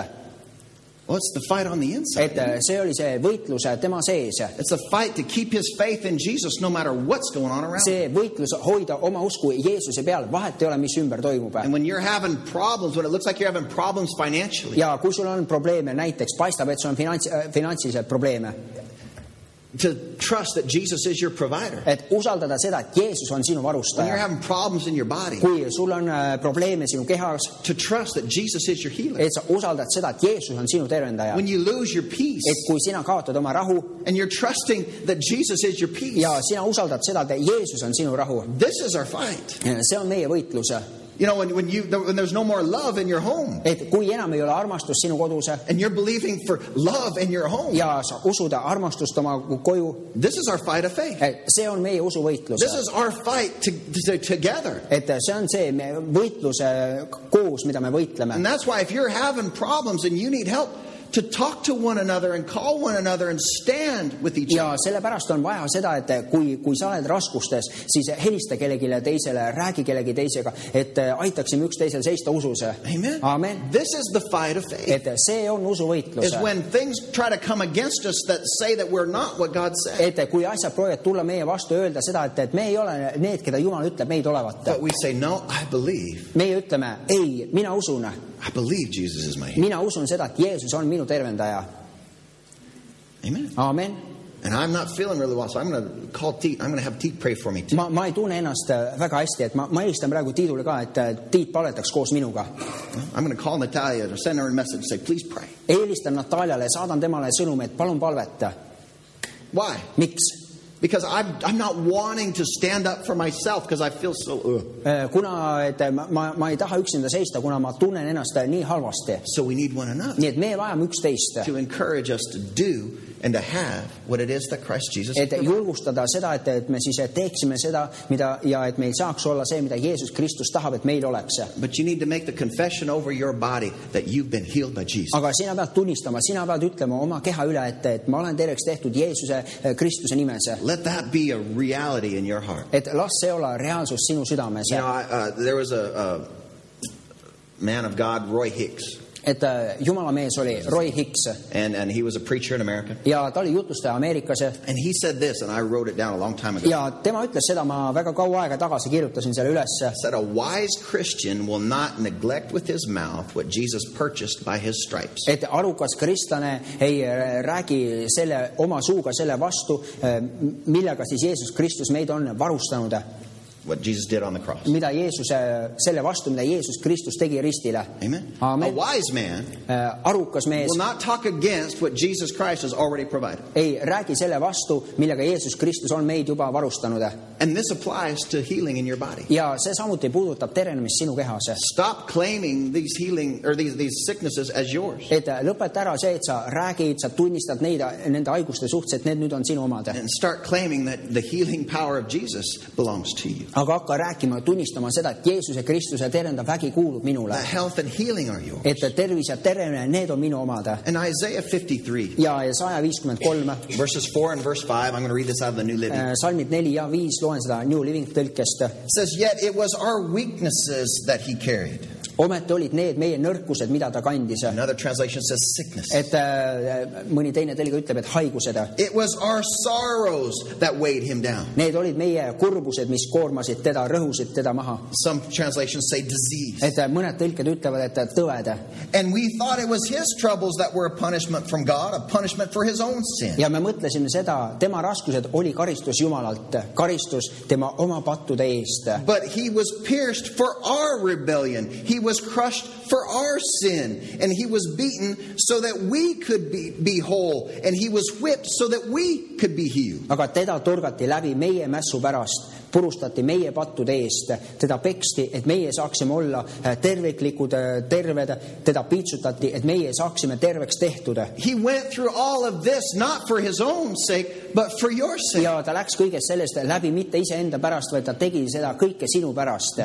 It's the fight on the inside. et see oli see võitlus tema sees, It's a fight to keep his faith in Jesus no matter what's going on around. see võitlus hoida oma usku Jeesuse peal, vahet ei ole, mis ümber toimub. And when you're having problems, when it looks like you're having problems financially, ja kui sul on probleeme, näiteks paistab, et sul on finants, finantsiliselt probleeme, to trust that Jesus is your provider. et usaldada seda, et Jeesus on sinu When you're varustaja. having problems in your body, kui sul on äh, probleeme sinu kehas, to trust that Jesus is your healer. et sa usaldad seda, et Jeesus on sinu tervendaja. When you lose your peace et kui sina kaotad oma rahu and you're trusting that Jesus is your peace, ja sina usaldad seda, et Jeesus on sinu rahu, this is our fight. see on meie võitlus. You know, when, when, you, when there's no more love in your home et kui enam ei ole armastust sinu kodus and you're believing for love in your home, ja sa usud armastust oma koju, this is our fight of faith. see on meie usuvõitlus. This is our fight to, to, together. et see on see me- võitlus äh, koos, mida me võitleme And that's why if you're having problems and you need help, to talk to one another and call one another and stand with each ja other. sellepärast on vaja seda, et kui, kui sa oled raskustes, siis helista kellelegi teisele, räägi kellegi teisega, et aitaksime üksteisel seista usus. Amen. amen. This is the fight of faith. et see on usuvõitlus Is when things try to come against us that say that we're not what God said. et kui asjad proovivad tulla meie vastu ja öelda seda, et, et me ei ole need, keda Jumal ütleb meid olevat. But we say, no, I believe. meie ütleme ei, mina usun, I believe Jesus is my healer. mina usun seda, et Jeesus on minu tervendaja. Amen. amen. And I'm not feeling really well, so I'm going to call Teet. I'm going to have Teet pray for me too. ma, ma ei tunne ennast äh, väga hästi, et ma, ma helistan praegu Tiidule ka, et äh, Tiit paletaks koos minuga. I'm going to call Natalia or send her a message and say, please pray. helistan Nataljale, saadan temale sõnumi, et palun palveta. Why? miks? Because I'm, I'm not wanting to stand up for myself because I feel so. Ugh. Äh, kuna, et ma, ma, ma ei taha üksinda seista, kuna ma tunnen ennast äh, nii halvasti. So we need one another nii et me vajame üksteist, to encourage us to do and to have what it is that Christ Jesus et provided. julgustada seda, et, et me siis teeksime seda, mida ja et meil saaks olla see, mida Jeesus Kristus tahab, et meil oleks. But you need to make the confession over your body that you've been healed by Jesus. aga sina pead tunnistama, sina pead ütlema oma keha üle, et, et ma olen terveks tehtud Jeesuse, Kristuse nimes. Let that be a reality in your heart. et las see olla reaalsus sinu südames You know, I, uh, there was a, a man of God, Roy Hicks, et äh, jumala mees oli Roy Hicks and, and he was a preacher in America. ja ta oli jutlustaja Ameerikas And he said this, and I wrote it down a long time ago. ja tema ütles seda, ma väga kaua aega tagasi kirjutasin selle ülesse, said a wise Christian will not neglect with his mouth what Jesus purchased by his stripes. et arukas kristlane ei äh, räägi selle oma suuga selle vastu, millega siis Jeesus Kristus meid on varustanud, What Jesus did on the cross. mida Jeesuse, selle vastu, mida Jeesus Kristus tegi ristile. Amen. A Amen. wise man arukas mees will not talk against what Jesus Christ has already provided. ei räägi selle vastu, millega Jeesus Kristus on meid juba varustanud And this applies to healing in your body. ja see samuti puudutab terenemist sinu kehas. Stop claiming these healing or these, these sicknesses as yours. et lõpeta ära see, et sa räägid, sa tunnistad neid, nende haiguste suhtes, et need nüüd on sinu omad. And start claiming that the healing power of Jesus belongs to you. Aga hakka rääkima ja tunnistama seda, et Jeesuse Kristuse terendav vägi kuulub minule et tervis ja terenemine, need on minu omad. In Isaiah 53, ja, ja saja viiskümmend kolm, verses 4 and verse 5, I'm going to read this out of the New Living. salmid neli ja viis, loen seda New Living tõlkest. Says, Yet it was our weaknesses that he carried. Ometi olid need meie nõrkused, mida ta kandis. Another translation says sickness. et äh, mõni teine tõlge ütleb, et haigused. It was our sorrows that weighed him down. Need olid meie kurbused, mis koormasid teda, rõhusid teda maha. Some translations say disease. et äh, mõned tõlked ütlevad, et tõved. And we thought it was his troubles that were a punishment from God, a punishment for his own sin. ja me mõtlesime seda, tema raskused oli karistus Jumalalt, karistus tema oma pattude eest. But he was pierced for our rebellion. He was crushed for our sin. And he was beaten so that we could be, be whole. And he was whipped so that we could be healed. aga teda torgati läbi meie mässu pärast, purustati meie pattude eest, teda peksti, et meie saaksime olla äh, terviklikud, terved, teda piitsutati, et meie saaksime terveks tehtud. He went through all of this not for his own sake, but for your sake. ja ta läks kõigest sellest läbi mitte iseenda pärast, vaid ta tegi seda kõike sinu pärast.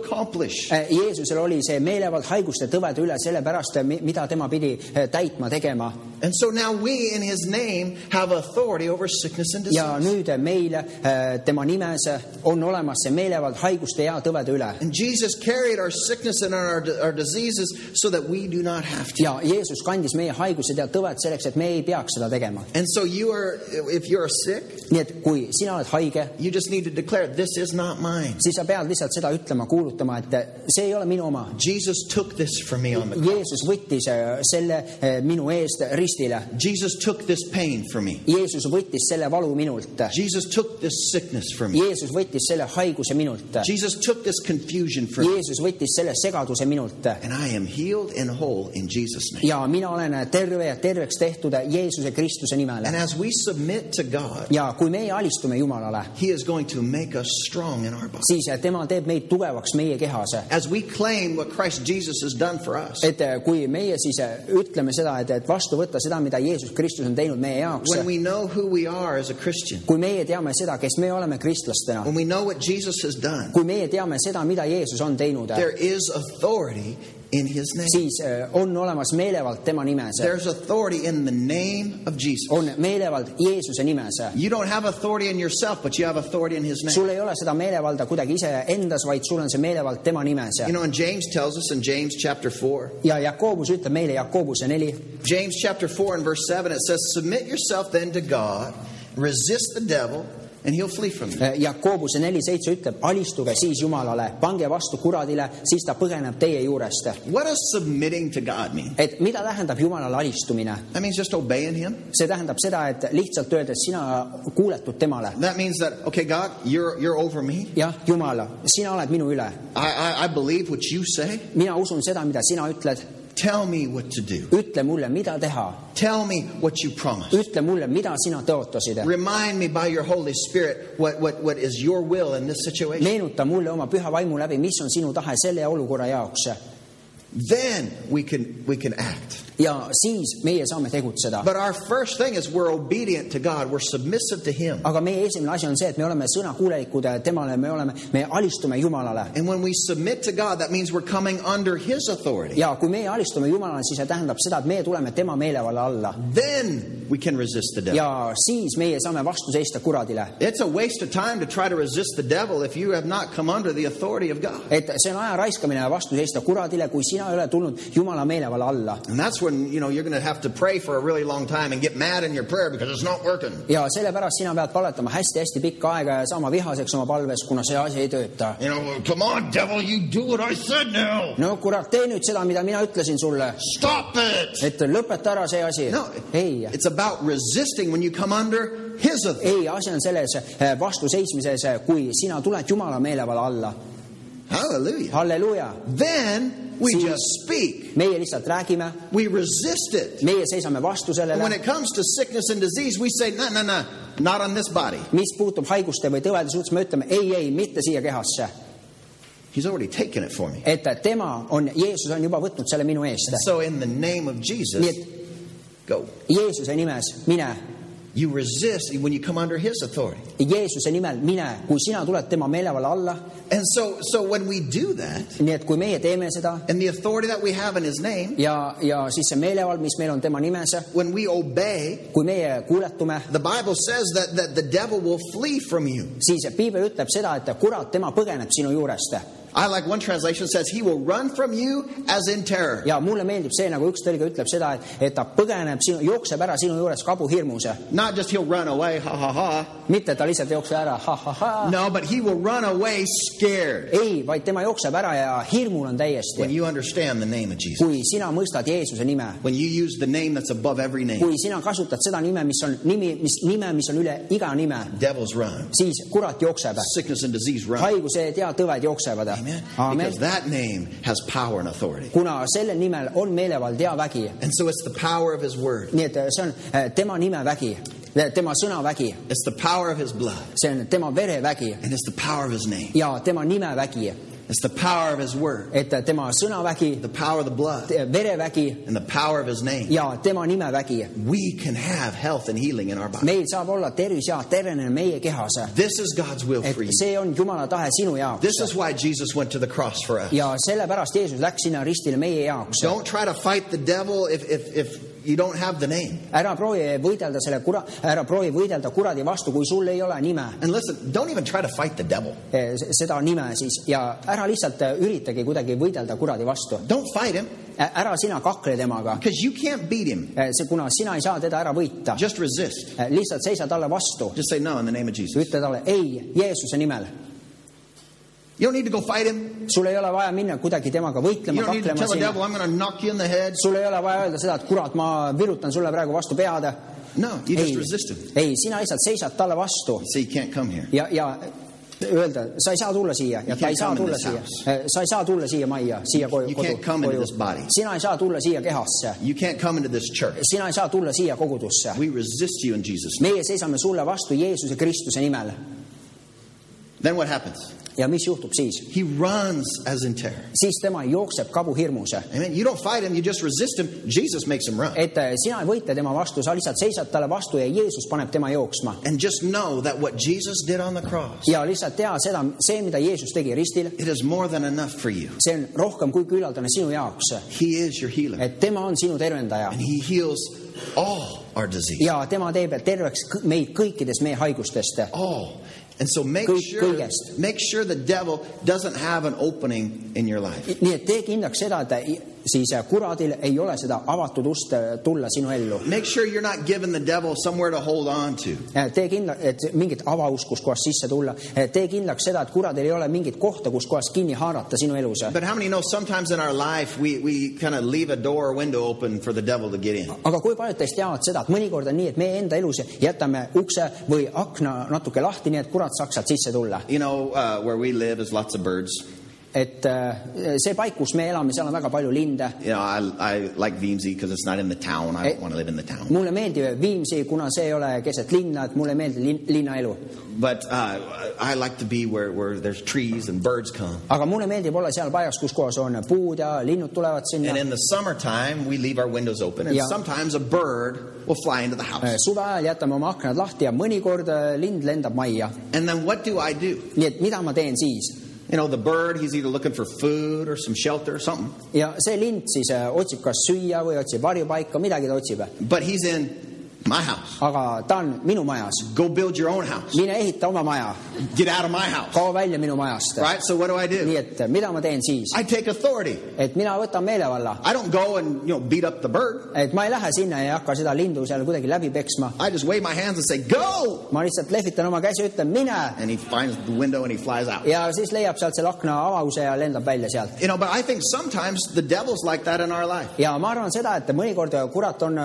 Accomplish. Jeesusel oli see meelevald haiguste tõvede üle sellepärast, mida tema pidi äh, täitma, tegema And so now we, in his name, have authority over sickness and ja disease. nüüd meil äh, tema nimes on olemas see meelevald haiguste ja tõvede üle And Jesus carried our sickness and our, our diseases so that we do not have to. ja Jeesus kandis meie haigused ja tõved selleks, et me ei peaks seda tegema. And so you are, if you're sick, nii et kui sina oled haige, you just need to declare, this is not mine. siis sa pead lihtsalt seda ütlema, kuulutama, et see ei ole minu oma. Jesus took this for me on the cross. Jeesus võttis äh, selle äh, minu eest ristile. Jesus took this pain for me. Jeesus võttis selle valu minult. Jesus took this sickness for me. Jeesus võttis selle haiguse minult. Jesus took this confusion for me. Jeesus võttis selle segaduse minult. And I am healed and whole in Jesus' name. ja mina olen terve ja terveks tehtud Jeesuse Kristuse nimel And as we submit to God, ja kui meie alistume Jumalale, He is going to make us strong in our body. siis tema teeb meid tugevaks meie kehas. As we claim what Christ Jesus has done for us, et kui meie siis ütleme seda, et, et vastu võtta seda, mida Jeesus Kristus on teinud meie jaoks, when we know who we are as a Christian, kui meie teame seda, kes me oleme kristlastena, when we know what Jesus has done, kui meie teame seda, mida Jeesus on teinud, there is authority in His name. siis äh, on olemas meelevald tema nimes, There's authority in the name of Jesus. on meelevald Jeesuse nimes. You don't have authority in yourself, but you have authority in His name. sul ei ole seda meelevalda kuidagi iseendas, vaid sul on see meelevald tema nimes. You know, and James tells us in James chapter 4, ja Jakobus ütleb meile Jakobuse neli, James chapter 4 and verse 7, it says, Submit yourself then to God, resist the devil, and he'll flee from you. Jakobuse neli seitse ütleb, alistuge siis Jumalale, pange vastu kuradile, siis ta põgeneb teie juurest. What does submitting to God mean? et mida tähendab Jumalale alistumine? That means just obeying him. see tähendab seda, et lihtsalt öeldes sina kuuletud temale. That means that, okay, God, you're, you're over me. jah, Jumal, sina oled minu üle, I, I, I believe what you say. mina usun seda, mida sina ütled, Tell me what to do. ütle mulle, mida teha, Tell me what you promised. ütle mulle, mida sina tõotasid. Remind me by your Holy Spirit what, what, what is your will in this situation. meenuta mulle oma püha vaimu läbi, mis on sinu tahe selle olukorra jaoks Then we can, we can act. Ja siis meie saame tegutseda. But our first thing is we're obedient to God. We're submissive to Him. aga meie esimene asi on see, et me oleme sõnakuulelikud temale, me oleme, me alistume Jumalale And when we submit to God, that means we're coming under His authority. ja kui meie alistume Jumalale, siis see tähendab seda, et meie tuleme tema meelevalla alla Then we can resist the devil. ja siis meie saame vastu seista kuradile. It's a waste of time to try to resist the devil if you have not come under the authority of God. et see on aja raiskamine vastu seista kuradile, kui sina ei ole tulnud Jumala meelevalla alla. And that's when, you know, you're going to have to pray for a really long time and get mad in your prayer because it's not working. ja sellepärast sina pead palvetama hästi-hästi pikka aega ja saama vihaseks oma palves, kuna see asi ei tööta. You know, come on, devil, you do what I said now. no kurat, tee nüüd seda, mida mina ütlesin sulle, Stop it. et lõpeta ära see asi No, ei, it's about resisting when you come under His authority. ei, asi on selles eh, vastu seismises, kui sina tuled Jumala meelevalla alla. Hallelujah. halleluuja, Then we See- just speak. meie lihtsalt räägime, We resist it. meie seisame vastu And when sellele, it comes to sickness and disease, we say, no, no, no, not on this body. mis puutub haiguste või tõvede suhtes, me ütleme ei, ei, mitte siia kehasse, He's already taken it for me. et tema on, Jeesus on juba võtnud selle minu eest. So, in the name of nii Jesus, et go. Jeesuse nimes mine, You resist when you come under His authority. Jeesuse nimel mine, kui sina tuled tema meelevalla alla, And so, so when we do that, nii et kui meie teeme seda and the authority that we have in His name, ja, ja siis see meelevald, mis meil on tema nimes, when we obey, kui meie kuuletume, the Bible says that, that the devil will flee from you. siis piibel ütleb seda, et kurat, tema põgeneb sinu juurest. I like one translation says he will run from you as in terror. ja mulle meeldib see, nagu üks tõlge ütleb seda, et, et ta põgeneb sinu, jookseb ära sinu juurest kabuhirmus. Not just he'll run away, ha ha ha. mitte ta lihtsalt jookseb ära, ha-ha-ha. No, but he will run away scared ei, vaid tema jookseb ära ja hirmul on when täiesti. you understand the name of Jesus. kui sina mõistad Jeesuse nime, When you use the name that's above every name, kui sina kasutad seda nime, mis on nimi, mis nime, mis on üle iga nime, devils run, siis kurat jookseb, sickness and disease run. haigused ja tõved jooksevad. Amen. amen Because. that name has power and authority. kuna sellel nimel on meelevald ja vägi, And so it's the power of his word, nii et see on eh, tema nimevägi, tema sõnavägi, it's the power of his blood, see on tema verevägi and it's the power of his name. ja tema nimevägi, It's the power of his word, et tema sõnavägi, the power of the blood, verevägi and the power of his name. ja tema nimevägi. We can have health and healing in our body. meil saab olla tervis ja tervenemine meie kehas. This is God's will et for you. see on Jumala tahe sinu This jaoks is why Jesus went to the cross for us. ja sellepärast Jeesus läks sinna ristile meie jaoks. Don't try to fight the devil if, if, if you don't have the name. ära proovi võidelda selle kura-, ära proovi võidelda kuradi vastu, kui sul ei ole nime, And listen, don't even try to fight the devil. seda nime siis ja ära lihtsalt äh, üritagi kuidagi võidelda kuradi vastu. Don't fight him ära sina kakle temaga, because you can't beat him. see, kuna sina ei saa teda ära võita, Just resist. lihtsalt seisa talle vastu, Just say no in the name of Jesus. ütle talle ei Jeesuse nimel. You don't need to go fight him. Sul ei ole vaja minna kuidagi temaga võitlema, kaklema sinna. sul ei ole vaja öelda seda, et kurat, ma virutan sulle praegu vastu pead. No, ei. ei, sina lihtsalt seisad talle vastu. Ja, ja öelda, sa ei saa tulla siia. Ja ta ei saa tulla siia. house., sa ei saa tulla siia majja, siia koju, kodu sina ei saa tulla siia kehasse, sina ei saa tulla siia kogudusse. Meie seisame sulle vastu Jeesuse Kristuse nimel. Then what happens? Ja mis juhtub siis? He runs as in terror. siis tema jookseb kabuhirmus, Amen. You don't fight him, you just resist him. Jesus makes him run. et äh, sina ei võitle tema vastu, sa lihtsalt seisad talle vastu ja Jeesus paneb tema jooksma And just know that what Jesus did on the cross, ja lihtsalt tea seda, see, mida Jeesus tegi ristil, it is more than enough for you. see on rohkem kui küllaldane sinu jaoks, He is your healer. et tema on sinu tervendaja And he heals all our disease. ja tema teeb terveks meid kõikidest meie haigustest. All. And so make sure kõigest. make sure the devil doesn't have an opening in your life. nii et tee kindlaks seda, et siis äh, kuradil ei ole seda avatud ust äh, tulla sinu ellu. Make sure you're not giving the devil somewhere to hold on to. tee kindla, et mingit avausk, kus kohas sisse tulla, tee kindlaks seda, et kuradil ei ole mingit kohta, kus kohas kinni haarata sinu elus. But how many know sometimes in our life we, we kind of leave a door or window open for the devil to get in? aga kui paljud teist teavad seda, et mõnikord on nii, et meie enda elus jätame ukse või akna natuke lahti, nii et kurat saaks sealt sisse tulla. You know, uh, where we live is lots of birds. Et äh, see paik, kus me elame, seal on väga palju linde. You know, I, I like Vimsey because it's not in the town. I Eh. don't want to live in the town. mulle meeldib Viimsi, kuna see ei ole keset linna, et mulle ei meeldi lin, linnaelu. But uh, I like to be where, where there's trees and birds come. aga mulle meeldib olla seal paigas, kus kohas on puud ja linnud tulevad sinna And. in the summertime, we leave our windows open, and Yeah. sometimes a bird will fly into the house. suve ajal jätame oma aknad lahti ja mõnikord äh, lind lendab majja. And then what do I do? nii et mida ma teen siis? You know, the bird, he's either looking for food or some shelter or something, ja see lind siis äh, otsib kas süüa või otsib varjupaika, midagi ta otsib. but he's in my house. aga ta on minu majas. Go build your own house. mine ehita oma maja, Get out of my house. kao välja minu majast. Right? So what do I nii do? et mida ma teen siis? I take authority. et mina võtan meelevalla, I don't go and, you know, beat up the bird. et ma ei lähe sinna ja ei hakka seda lindu seal kuidagi läbi peksma. I just wave my hands and say, go! ma lihtsalt lehvitan oma käsi, ütlen mine And he finds the window and he flies out. ja siis leiab sealt selle akna avause ja lendab välja sealt. You know, but I think sometimes the devil's like that in our life. ja ma arvan seda, et mõnikord kurat on,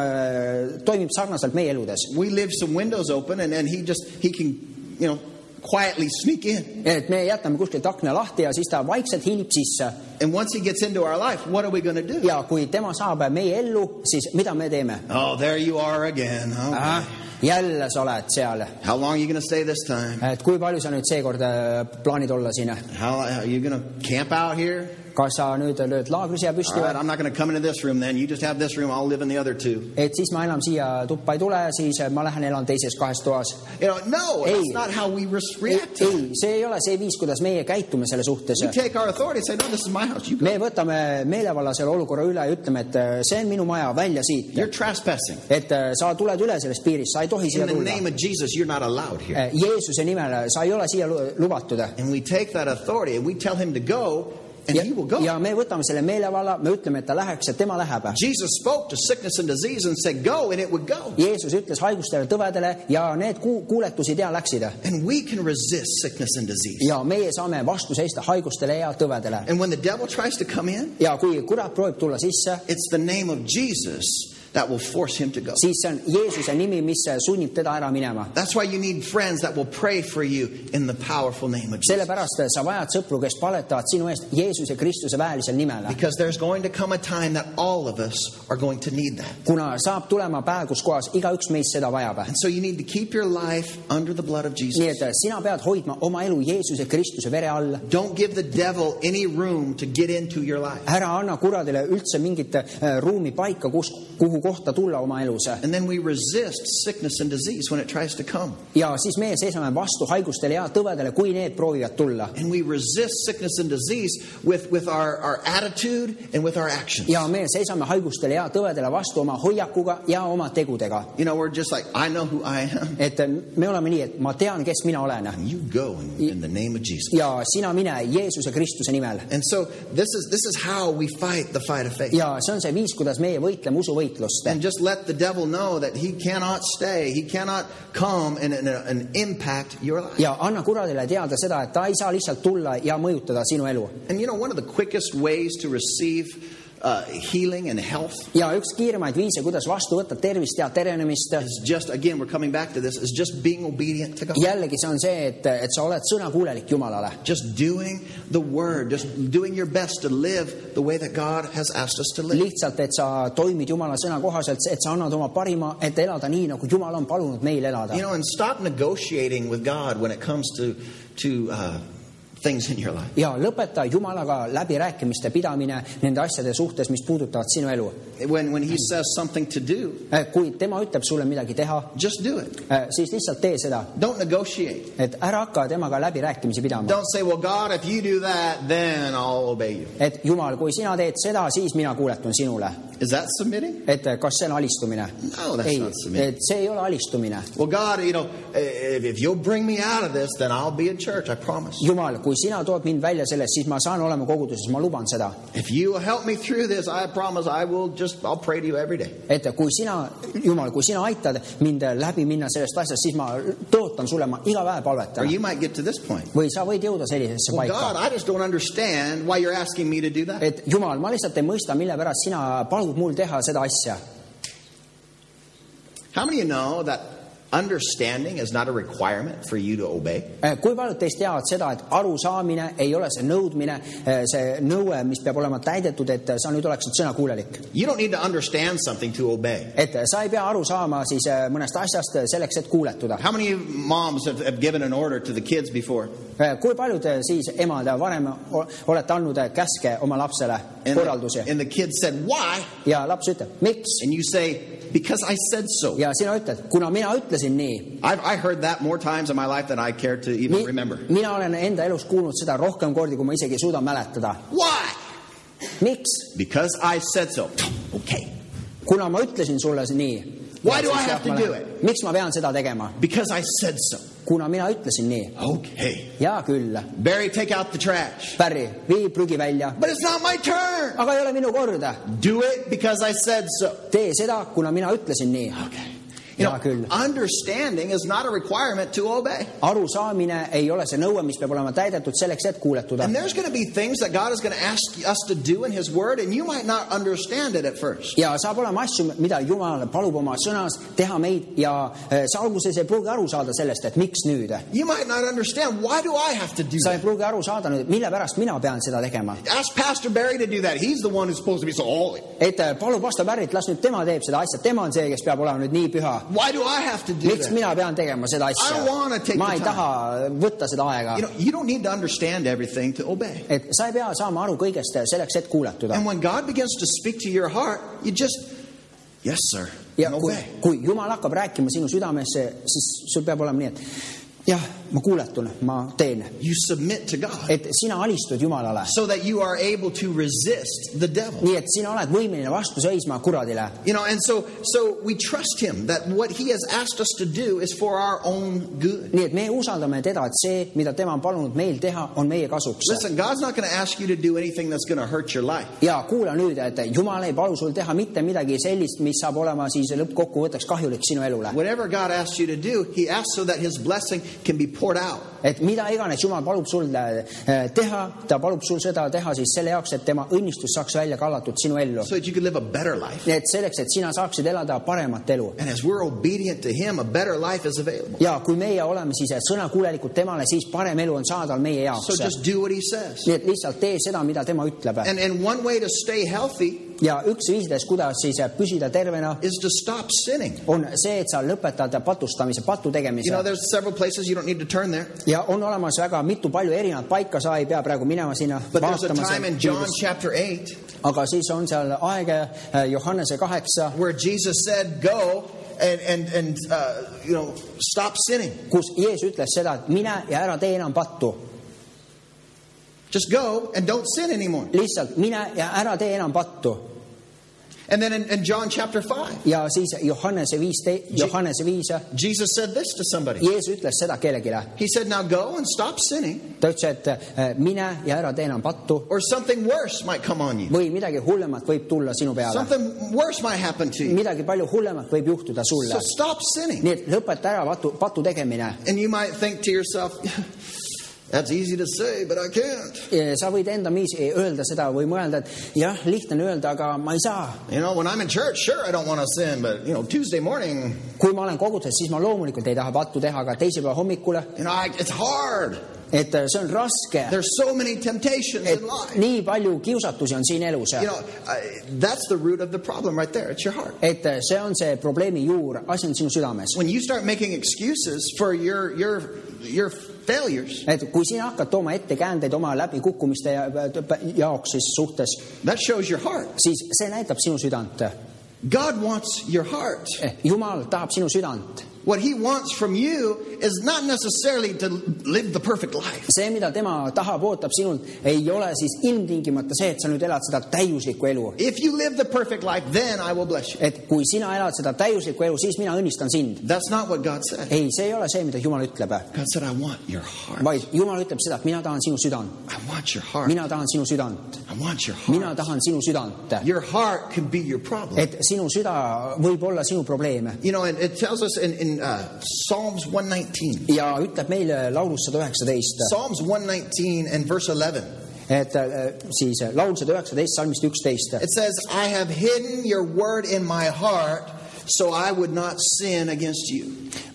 toimib sarnaselt meie eludes. We leave some windows open and then he just, he can, you know, quietly sneak in. et me jätame kuskilt akna lahti ja siis ta vaikselt hiilib sisse And once he gets into our life, what are we going to do? ja kui tema saab meie ellu, siis mida me teeme? Oh, there you are again. Okay. jälle sa oled seal, How long are you going to stay this time? et kui palju sa nüüd seekord äh, plaanid olla siin? How are you going to camp out here? Kas sa nüüd lööd laagrisea All püsti right, või? I'm not going to come into this room then. You just have this room. I'll live in the other two. et siis ma enam siia tuppa ei tule, siis ma lähen elan teises kahes toas. You know, no, Hey. that's not how we res- ei react to it., see ei ole see viis, kuidas meie käitume selle suhtes We take our authority and say, no, this is my house. You go. me võtame meelevalla selle olukorra üle ja ütleme, et äh, see on minu maja, välja siit. You're trespassing. et äh, sa tuled üle sellest piirist, sa ei tohi siia In the tulla name. of Jesus, you're not allowed here. Jeesuse nimel, sa ei ole siia lu- lubatud. And we take that authority and we tell him to go, and ja he will go. ja me võtame selle meelevalla, me ütleme, et ta läheks ja tema läheb. Jesus spoke to sickness and disease and said, go, and it would go. Jeesus ütles haigustele, tõvedele ja need ku- kuuletusid ja läksid. And we can resist sickness and disease. ja meie saame vastu seista haigustele ja tõvedele. And when the devil tries to come in, ja kui kurat proovib tulla sisse, it's the name of Jesus that will force him to go. siis see on Jeesuse nimi, mis sunnib teda ära minema. That's why you need friends that will pray for you in the powerful name of Jesus. sellepärast sa vajad sõpru, kes paletavad sinu eest Jeesuse Kristuse väelisel nimel. Because there's going to come a time that all of us are going to need that. kuna saab tulema päev, kus kohas igaüks meist seda vajab. And so you need to keep your life under the blood of nii Jesus. et sina pead hoidma oma elu Jeesuse Kristuse vere all. Don't give the devil any room to get into your life. ära anna kuradile üldse mingit äh, ruumi paika, kus, kuhu kohta tulla oma elus. Ja siis meie seisame vastu haigustele ja tõvedele, kui need proovivad tulla. And we resist sickness and disease with, with our, our attitude and with our actions. ja me seisame haigustele ja tõvedele vastu oma hoiakuga ja oma tegudega. You know, we're just like, I know who I am. et me oleme nii, et ma tean, kes mina olen you go in, in the name of Jesus. ja sina mine Jeesuse Kristuse nimel. And so this is, this is how we fight the fight of faith. ja see on see viis, kuidas meie võitleme usuvõitlust. And just let the devil know that he cannot stay, he cannot come and, and, and impact your life. ja anna kuradile teada seda, et ta ei saa lihtsalt tulla ja mõjutada sinu elu. And you know, one of the quickest ways to receive uh, healing and health ja üks kiiremaid viise, kuidas vastu võtta tervist ja terenemist, is just, again, we're coming back to this, is just being obedient to God. jällegi see on see, et, et sa oled sõnakuulelik Jumalale. Just doing the word, just doing your best to live the way that God has asked us to live. lihtsalt, et sa toimid Jumala sõna kohaselt, et sa annad oma parima, et elada nii, nagu Jumal on palunud meil elada You. know, and stop negotiating with God when it comes to, to uh, things in your life. ja lõpeta Jumalaga läbirääkimiste pidamine nende asjade suhtes, mis puudutavad sinu elu. When, when He says something to do, kui tema ütleb sulle midagi teha, just do it. siis lihtsalt tee seda, Don't negotiate. et ära hakka temaga läbirääkimisi pidama. Don't say, well, God, if you do that, then I'll obey you. et Jumal, kui sina teed seda, siis mina kuuletun sinule. Is that submitting? et eh, kas see on alistumine No, that's ei not submitting. et see ei ole alistumine Well, God, you know, if, if you'll bring me out of this, then I'll be in church, I promise. jumal kui sina tood mind välja sellest siis ma saan olema koguduses ma luban seda If you help me through this, I promise I will just, I'll pray to you every day. et kui sina jumal kui sina aitad mind läbi minna sellest asjast siis ma tõotan sulle ma iga päev Or palvetan you might get to this point. või sa võid jõuda sellisesse Well, paika God, I just don't understand why you're asking me to do that. et jumal ma lihtsalt ei mõista mille pärast sina palud How many of you know that understanding is not a requirement for you to obey? Eh, kui paljud teist teavad seda, et arusaamine ei ole see nõudmine, eh, see nõue, mis peab olema täidetud, et sa nüüd oleksid sõnakuulelik. You don't need to understand something to obey. et sa ei pea aru saama siis eh, mõnest asjast selleks, et kuuletuda. How many moms have, have given an order to the kids before? Eh, kui paljud eh, siis emad varem o- olete andnud eh, käske oma lapsele, And korraldusi the, and the kid said, Why? ja laps ütleb, miks? And you say, Because I said so. ja sina ütled, kuna mina ütlesin nii. I've I heard that more times in my life than I care to even Mi, remember. mina olen enda elus kuulnud seda rohkem kordi, kui ma isegi ei suuda mäletada. Why? miks? Because I said so. Okay. kuna ma ütlesin sulle nii. Why do I have to do it? miks ma pean seda tegema? Because I said so. kuna mina ütlesin nii. Okay. hea küll, Barry, take out the trash. Barry, vii prügi välja. But it's not my turn. aga ei ole minu kord. Do it because I said so. tee seda, kuna mina ütlesin nii. Okay. You Hea küll. know, understanding is not a requirement to obey. arusaamine ei ole see nõue, mis peab olema täidetud selleks, et kuuletuda. And there's going to be things that God is going to ask us to do in His Word, and you might not understand it at first. ja saab olema asju, mida Jumal palub oma sõnas teha meid ja eh, sa alguses ei pruugi aru saada sellest, et miks nüüd. You might not understand why do I have to do sa ei pruugi aru saada nüüd, mille pärast mina pean seda tegema. Ask Pastor Barry to do that. He's the one who's supposed to be so holy. et eh, palu pastor Barrit, las nüüd tema teeb seda asja, tema on see, kes peab olema nüüd nii püha. Why do I have to do miks that? mina pean tegema seda asja? ma ei taha võtta seda aega You know, you don't need to understand everything to obey. et sa ei pea saama aru kõigest selleks, et kuuletuda. And when God begins to speak to your heart, you just, yes, sir, ja kui, kui Jumal hakkab rääkima sinu südamesse, siis sul peab olema nii, et jah, ma kuuletun, ma teen. You submit to God et sina alistud Jumalale. so that you are able to resist the devil. nii et sina oled võimeline vastu seisma kuradile. You know, and so so we trust him that what he has asked us to do is for our own good. nii et me usaldame teda, et see, mida tema on palunud meil teha, on meie kasuks. Listen, God's not going to ask you to do anything that's going to hurt your life. ja kuula nüüd, et Jumal ei palu sul teha mitte midagi sellist, mis saab olema siis lõppkokkuvõtteks kahjulik sinu elule. Whatever God asks you to do, he asks so that his blessing can be poured out. et mida iganes Jumal palub sul eh, teha, ta palub sul seda teha siis selle jaoks, et tema õnnistus saaks välja kallatud sinu ellu. so that you could live a better life. nii et selleks, et sina saaksid elada paremat elu. And as we're obedient to him, a better life is available. ja kui meie oleme siis sõnakuulelikud temale, siis parem elu on saadaval meie jaoks. nii et lihtsalt tee seda, mida tema ütleb. And and one way to stay healthy ja üks viisidest, kuidas siis püsida tervena, on see, et sa lõpetad patustamise, patu know, tegemise. you there. ja on olemas väga mitu palju erinevat paika, sa ei pea praegu minema sinna But there's a vaatama time in seal John chapter 8 aga siis on seal aeg eh, Johannese kaheksa, where Jesus said, Go and, and, and uh, you know, stop sinning. kus Jeesus ütles seda, et mine ja ära tee enam pattu. Just go and don't sin anymore. lihtsalt mine ja ära tee enam pattu. And then in, in John chapter 5, ja siis Johannese viiste-, Johannese viis, Jesus said this to somebody. Jeesus ütles seda kellelegi. He said, Now go and stop sinning, ta ütles, et eh, mine ja ära tee enam pattu or something worse might come on you. või midagi hullemat võib tulla sinu peale. Something worse might happen to you. midagi palju hullemat võib juhtuda So sulle. stop sinning. nii et lõpeta ära patu, patu tegemine. And you might think to yourself, That's easy to say, but I can't. sa võid enda viisi öelda seda või mõelda, et jah, lihtne on öelda, aga ma ei saa. You know, when I'm in church, sure, I don't want to sin, but, you know, Tuesday morning, kui ma olen koguduses, siis ma loomulikult ei taha pattu teha, aga teisipäeva hommikul, you know, I, it's hard. et see on raske. There's so many temptations et in life. nii palju kiusatusi on siin elus. You know, I, that's the root of the problem right there. It's your heart. et see on see probleemi juur, asi on sinu südames. When you start making excuses for your your your failures, et kui sina hakkad tooma ettekäändeid oma läbikukkumiste ja- jaoks siis suhtes, that shows your heart. siis see näitab sinu südant. God wants your heart. Jumal tahab sinu südant. What he wants from you is not necessarily to live the perfect life. see, mida tema tahab, ootab sinult, ei ole siis ilmtingimata see, et sa nüüd elad seda täiuslikku elu. If you live the perfect life, then I will bless you. et kui sina elad seda täiuslikku elu, siis mina õnnistan sind. That's not what God said. ei, see ei ole see, mida Jumal ütleb, God said, I want your heart. vaid Jumal ütleb seda, et mina tahan sinu südant, I want your heart. mina tahan sinu südant, I want your mina heart. tahan sinu südant. Your heart could be your problem. et sinu süda võib olla sinu probleem You know, and it tells us in, in uh, Psalms 119. ja ütleb meile laulus sada üheksateist, Psalms 119 and verse 11. et äh, siis laul sada üheksateist, salmist üksteist. It says, I have hidden your word in my heart so I would not sin against you.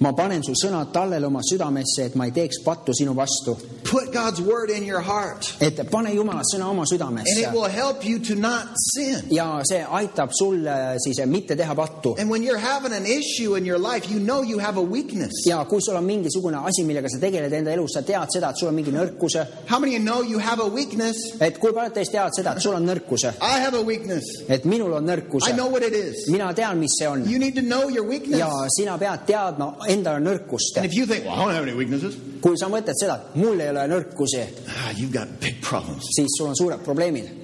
ma panen su sõnad tallele oma südamesse, et ma ei teeks pattu sinu vastu. Put God's word in your heart, et pane Jumala sõna oma and it südamesse will help you to not sin. ja see aitab sul äh, siis mitte teha pattu. And when you're having an issue in your life, you know you have a weakness. ja kui sul on mingisugune asi, millega sa tegeled enda elus, sa tead seda, et sul on mingi nõrkus, How many you know you have a weakness? et kui paljud teist teavad seda, et sul on nõrkus, I have a weakness. et minul on nõrkus. I know what it is. mina tean, mis see on You need to know your weakness. ja sina pead teadma enda nõrkust. And if you think, well, I don't have any weaknesses, kui sa mõtled seda, et mul ei ole nõrkusi, ah, you've got big problems. siis sul on suured probleemid.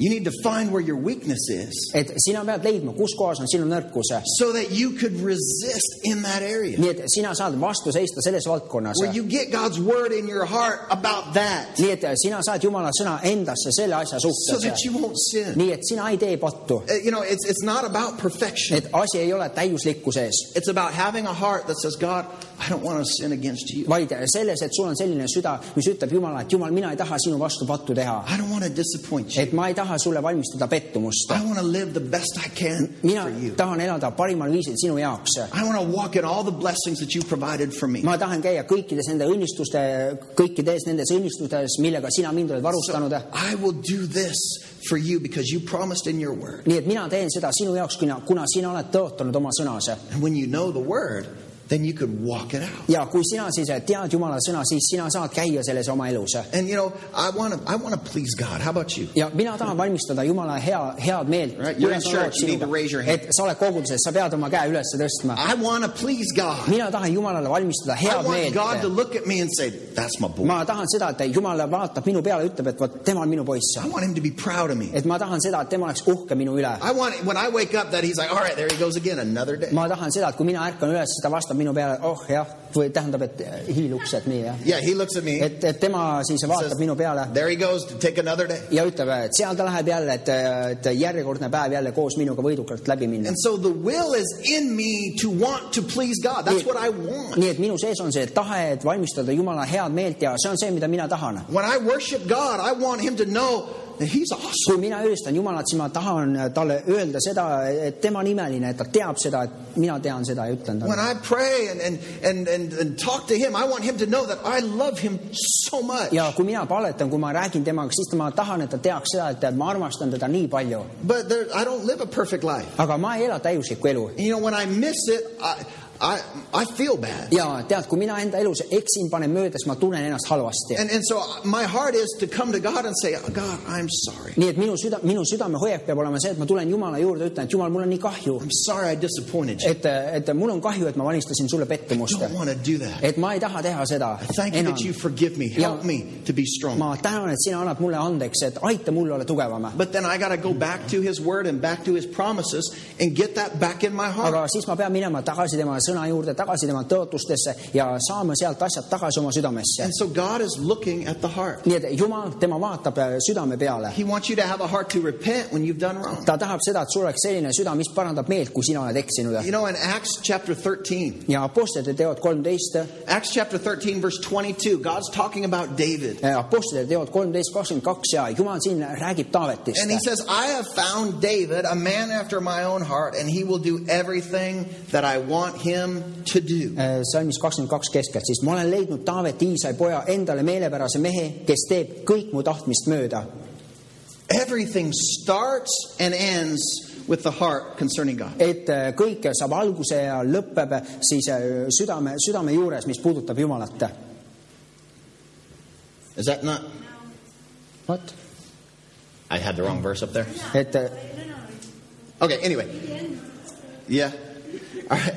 You need to find where your weakness is et sina pead leidma, kus kohas on sinu nõrkus, so that you could resist in that area. nii et sina saad vastu seista selles valdkonnas. Where you get God's word in your heart about that nii et sina saad Jumala sõna endasse selle asja so suhtes. that you won't sin. nii et sina ei tee pattu. Uh, You know, it's, it's not about perfection. et asi ei ole täiuslikkuses, It's about having a heart that says, God, I don't want to sin against you. vaid selles, et sul on selline süda, mis ütleb Jumala, et Jumal, mina ei taha sinu vastu pattu teha. I don't want to disappoint you. et ma ei taha sulle valmistada pettumust. I want to live the best I can mina for you. tahan elada parimal viisil sinu jaoks. I want to walk in all the blessings that you provided for me. ma tahan käia kõikides nende õnnistuste, kõikides nendes õnnistustes, millega sina mind oled varustanud. I will do this for you because you promised in your word. nii et mina teen seda sinu jaoks, kuna, kuna sina oled tõotanud oma sõnas. And when you know the word, then you could walk it out. ja kui sina siis tead Jumala sõna, siis sina saad käia selles oma elus. And you know, I want to I want to please God. How about you? ja mina tahan valmistada Jumala hea, head meelt. Right, you're in church, you need to raise your hand. et sa oled koguduses, sa pead oma käe üles tõstma. I want to please God. mina tahan Jumalale valmistada I head want God to meelt. look at me and say, "That's my boy." ma tahan seda, et Jumal vaatab minu peale ja ütleb, et vot tema on minu poiss. I want him to be proud of me. et ma tahan seda, et tema oleks uhke minu üle. I want when I wake up that he's like, "All right, there he goes again, another day." ma tahan seda, et kui mina ärkan üles, siis ta vastab minu peale, oh jah, või tähendab, et jah. Yeah, he looks at me. et, et tema siis vaatab minu peale There he goes to take another day. ja ütleb, et seal ta läheb jälle, et, et järjekordne päev jälle koos minuga võidukalt läbi minna. And so the will is in me to want to please God. That's what I want. nii et minu sees on see tahe, et valmistada Jumala head meelt ja see on see, mida mina tahan. When I worship God, I want him to know. Kui mina ülistan Jumalat, siis ma tahan talle öelda seda, et tema on imeline, et ta teab seda, et mina tean seda ja ütlen When talle. I pray and, and, and, and, and talk to him, I want him to know that I love him so much. ja kui mina palvetan, kui ma räägin temaga, siis ma tahan, et ta teaks seda, et ma armastan teda nii palju. But there, I don't live a perfect life. aga ma ei ela täiuslikku elu. You know, when I miss it, I, I, I feel bad. ja tead, kui mina enda elus eksin, panen mööda, siis ma tunnen ennast halvasti. And, and so my heart is to come to God and say, "Oh, God, I'm sorry. nii et minu süda, minu südamehoiak peab olema see, et ma tulen Jumala juurde ütlen, et Jumal, mul on nii kahju, I'm sorry I disappointed you. et, et mul on kahju, et ma valmistasin sulle I pettumust. don't want to do that. et ma ei taha teha seda Thank you enam. that you forgive me. Help Ja- me to be strong. ma tänan, et sina annad mulle andeks, et aita mul olla tugevam. But then I got to go back to his word and back to his promises and get that back in my heart. aga siis ma pean minema tagasi tema sõna juurde, tagasi tema tõotustesse ja saama sealt asjad tagasi oma südamesse. And so God is looking at the heart. nii et Jumal, tema vaatab äh, südame peale. He wants you to have a heart to repent when you've done wrong. ta tahab seda, et sul oleks selline süda, mis parandab meelt, kui sina oled eksinud. You know, in Acts chapter 13, ja Apostlite teod kolmteist, Acts chapter 13, verse 22, God's talking about David. Apostlite teod kolmteist kakskümmend kaks ja Jumal siin räägib Taavetist. And he says, I have found David, a man after my own heart, and he will do everything that I want him to do. salmis kakskümmend kaks keskelt, siis ma olen leidnud Taaveti Iisai poja endale meelepärase mehe, kes teeb kõik mu tahtmist mööda. Everything starts and ends with the heart concerning God. et äh, kõik saab alguse ja lõpeb siis äh, südame, südame juures, mis puudutab Jumalat. Is that not? vot, I had the wrong verse up there. et äh, Okay, anyway. Yeah. All right.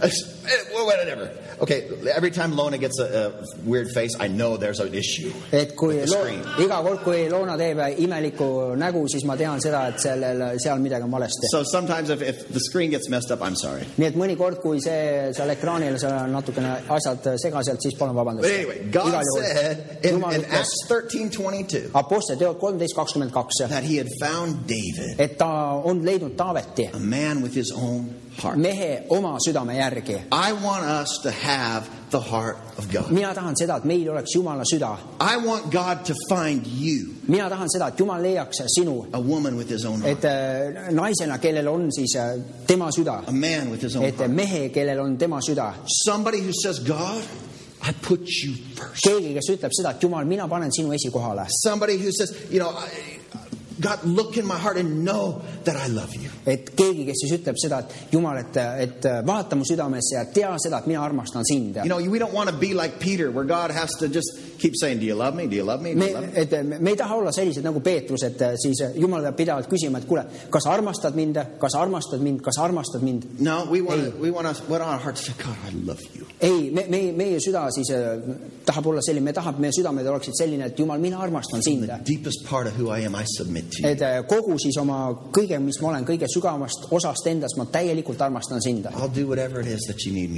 Whatever. Okay, every time Lona gets a, a weird face, I know there's an issue. et kui With the lo, screen. iga kord, kui Loona teeb imelikku nägu, siis ma tean seda, et sellel, seal midagi on valesti. So sometimes if, if the screen gets messed up, I'm sorry. nii et mõnikord, kui see seal ekraanil seal on natukene asjad segaselt, siis palun But vabandust. anyway, God said in, Jumal in ütles Acts 13 22 Apostel teod kolmteist kakskümmend kaks, that he had found David, et ta on leidnud Taaveti, a man with his own heart. mehe oma südame järgi. I want us to have the heart of God. mina tahan seda, et meil oleks Jumala süda. I want God to find you, mina tahan seda, et Jumal leiaks sinu, a woman with his own heart, et äh, naisena, kellel on siis äh, tema süda, a man with his own et heart. mehe, kellel on tema süda, Somebody who says, God, I put you first. keegi, kes ütleb seda, et Jumal, mina panen sinu esikohale. Somebody who says, you know, I, God, look in my heart and know that I love you. et keegi, kes siis ütleb seda, et Jumal, et, et vaata mu südamesse ja tea seda, et mina armastan sind. You know, we don't want to be like Peter, where God has to just keep saying, Do you love me? Do you love me? Do me you love me?, et me me ei taha olla sellised nagu Peetrus, et siis Jumal peab pidevalt küsima, et kuule, kas sa armastad mind, kas sa armastad mind, kas sa armastad mind. No, we want Hey. to, we want to, what on our hearts say, God, I love you. ei, me, meie, meie süda siis äh, tahab olla selline, me tahame, meie südamed oleksid selline, et Jumal, mina armastan sind. The deepest part of who I am, I submit you. et äh, kogu siis oma kõige, mis ma olen, kõige sügavamast osast endast, ma täielikult armastan sind.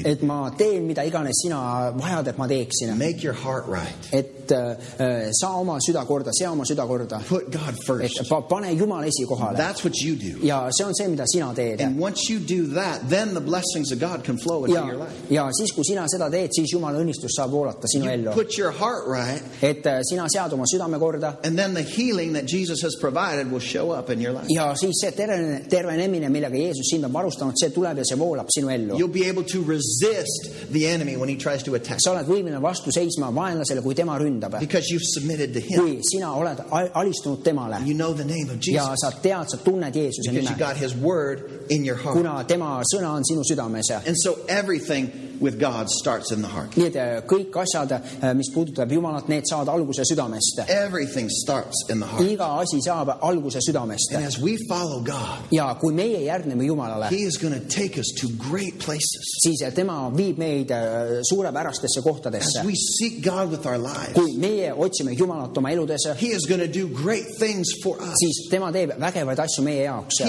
Et ma teen, mida iganes sina vajad, et ma teeksin. Right. et äh, saa oma süda korda, sea oma süda korda. Put God et first. pa, pane Jumal esikohale That's what you do. ja see on see, mida sina teed. And once you do that, then the blessings of God can flow into ja ja siis, kui sina seda teed, siis Jumala õnnistus saab voolata sinu ellu. put your heart right, et äh, sina sead oma südame korda and then the healing that Jesus has provided will show up in your life. ja siis see terve, tervenemine, millega Jeesus sind on varustanud, see tuleb ja see voolab sinu ellu. You'll be able to resist the enemy when he tries to attack sa oled võimeline vastu seisma vaenlasele, kui tema ründab. because you've submitted to him. kui sina oled al- alistunud temale You know the name of ja Jesus sa tead, sa tunned Jeesuse because you nime, got his word in your heart. kuna tema sõna on sinu südames. And so everything with God starts in the heart. nii et äh, kõik asjad, mis puudutab Jumalat, need saavad alguse südamest. Everything starts in the heart. iga asi saab alguse südamest And as we follow God, ja kui meie järgneme Jumalale, he is going to take us to great places. siis tema viib meid äh, suurepärastesse As kohtadesse. we seek God with our lives, kui meie otsime Jumalat oma eludes, he is going to do great things for us. siis tema teeb vägevaid asju meie jaoks.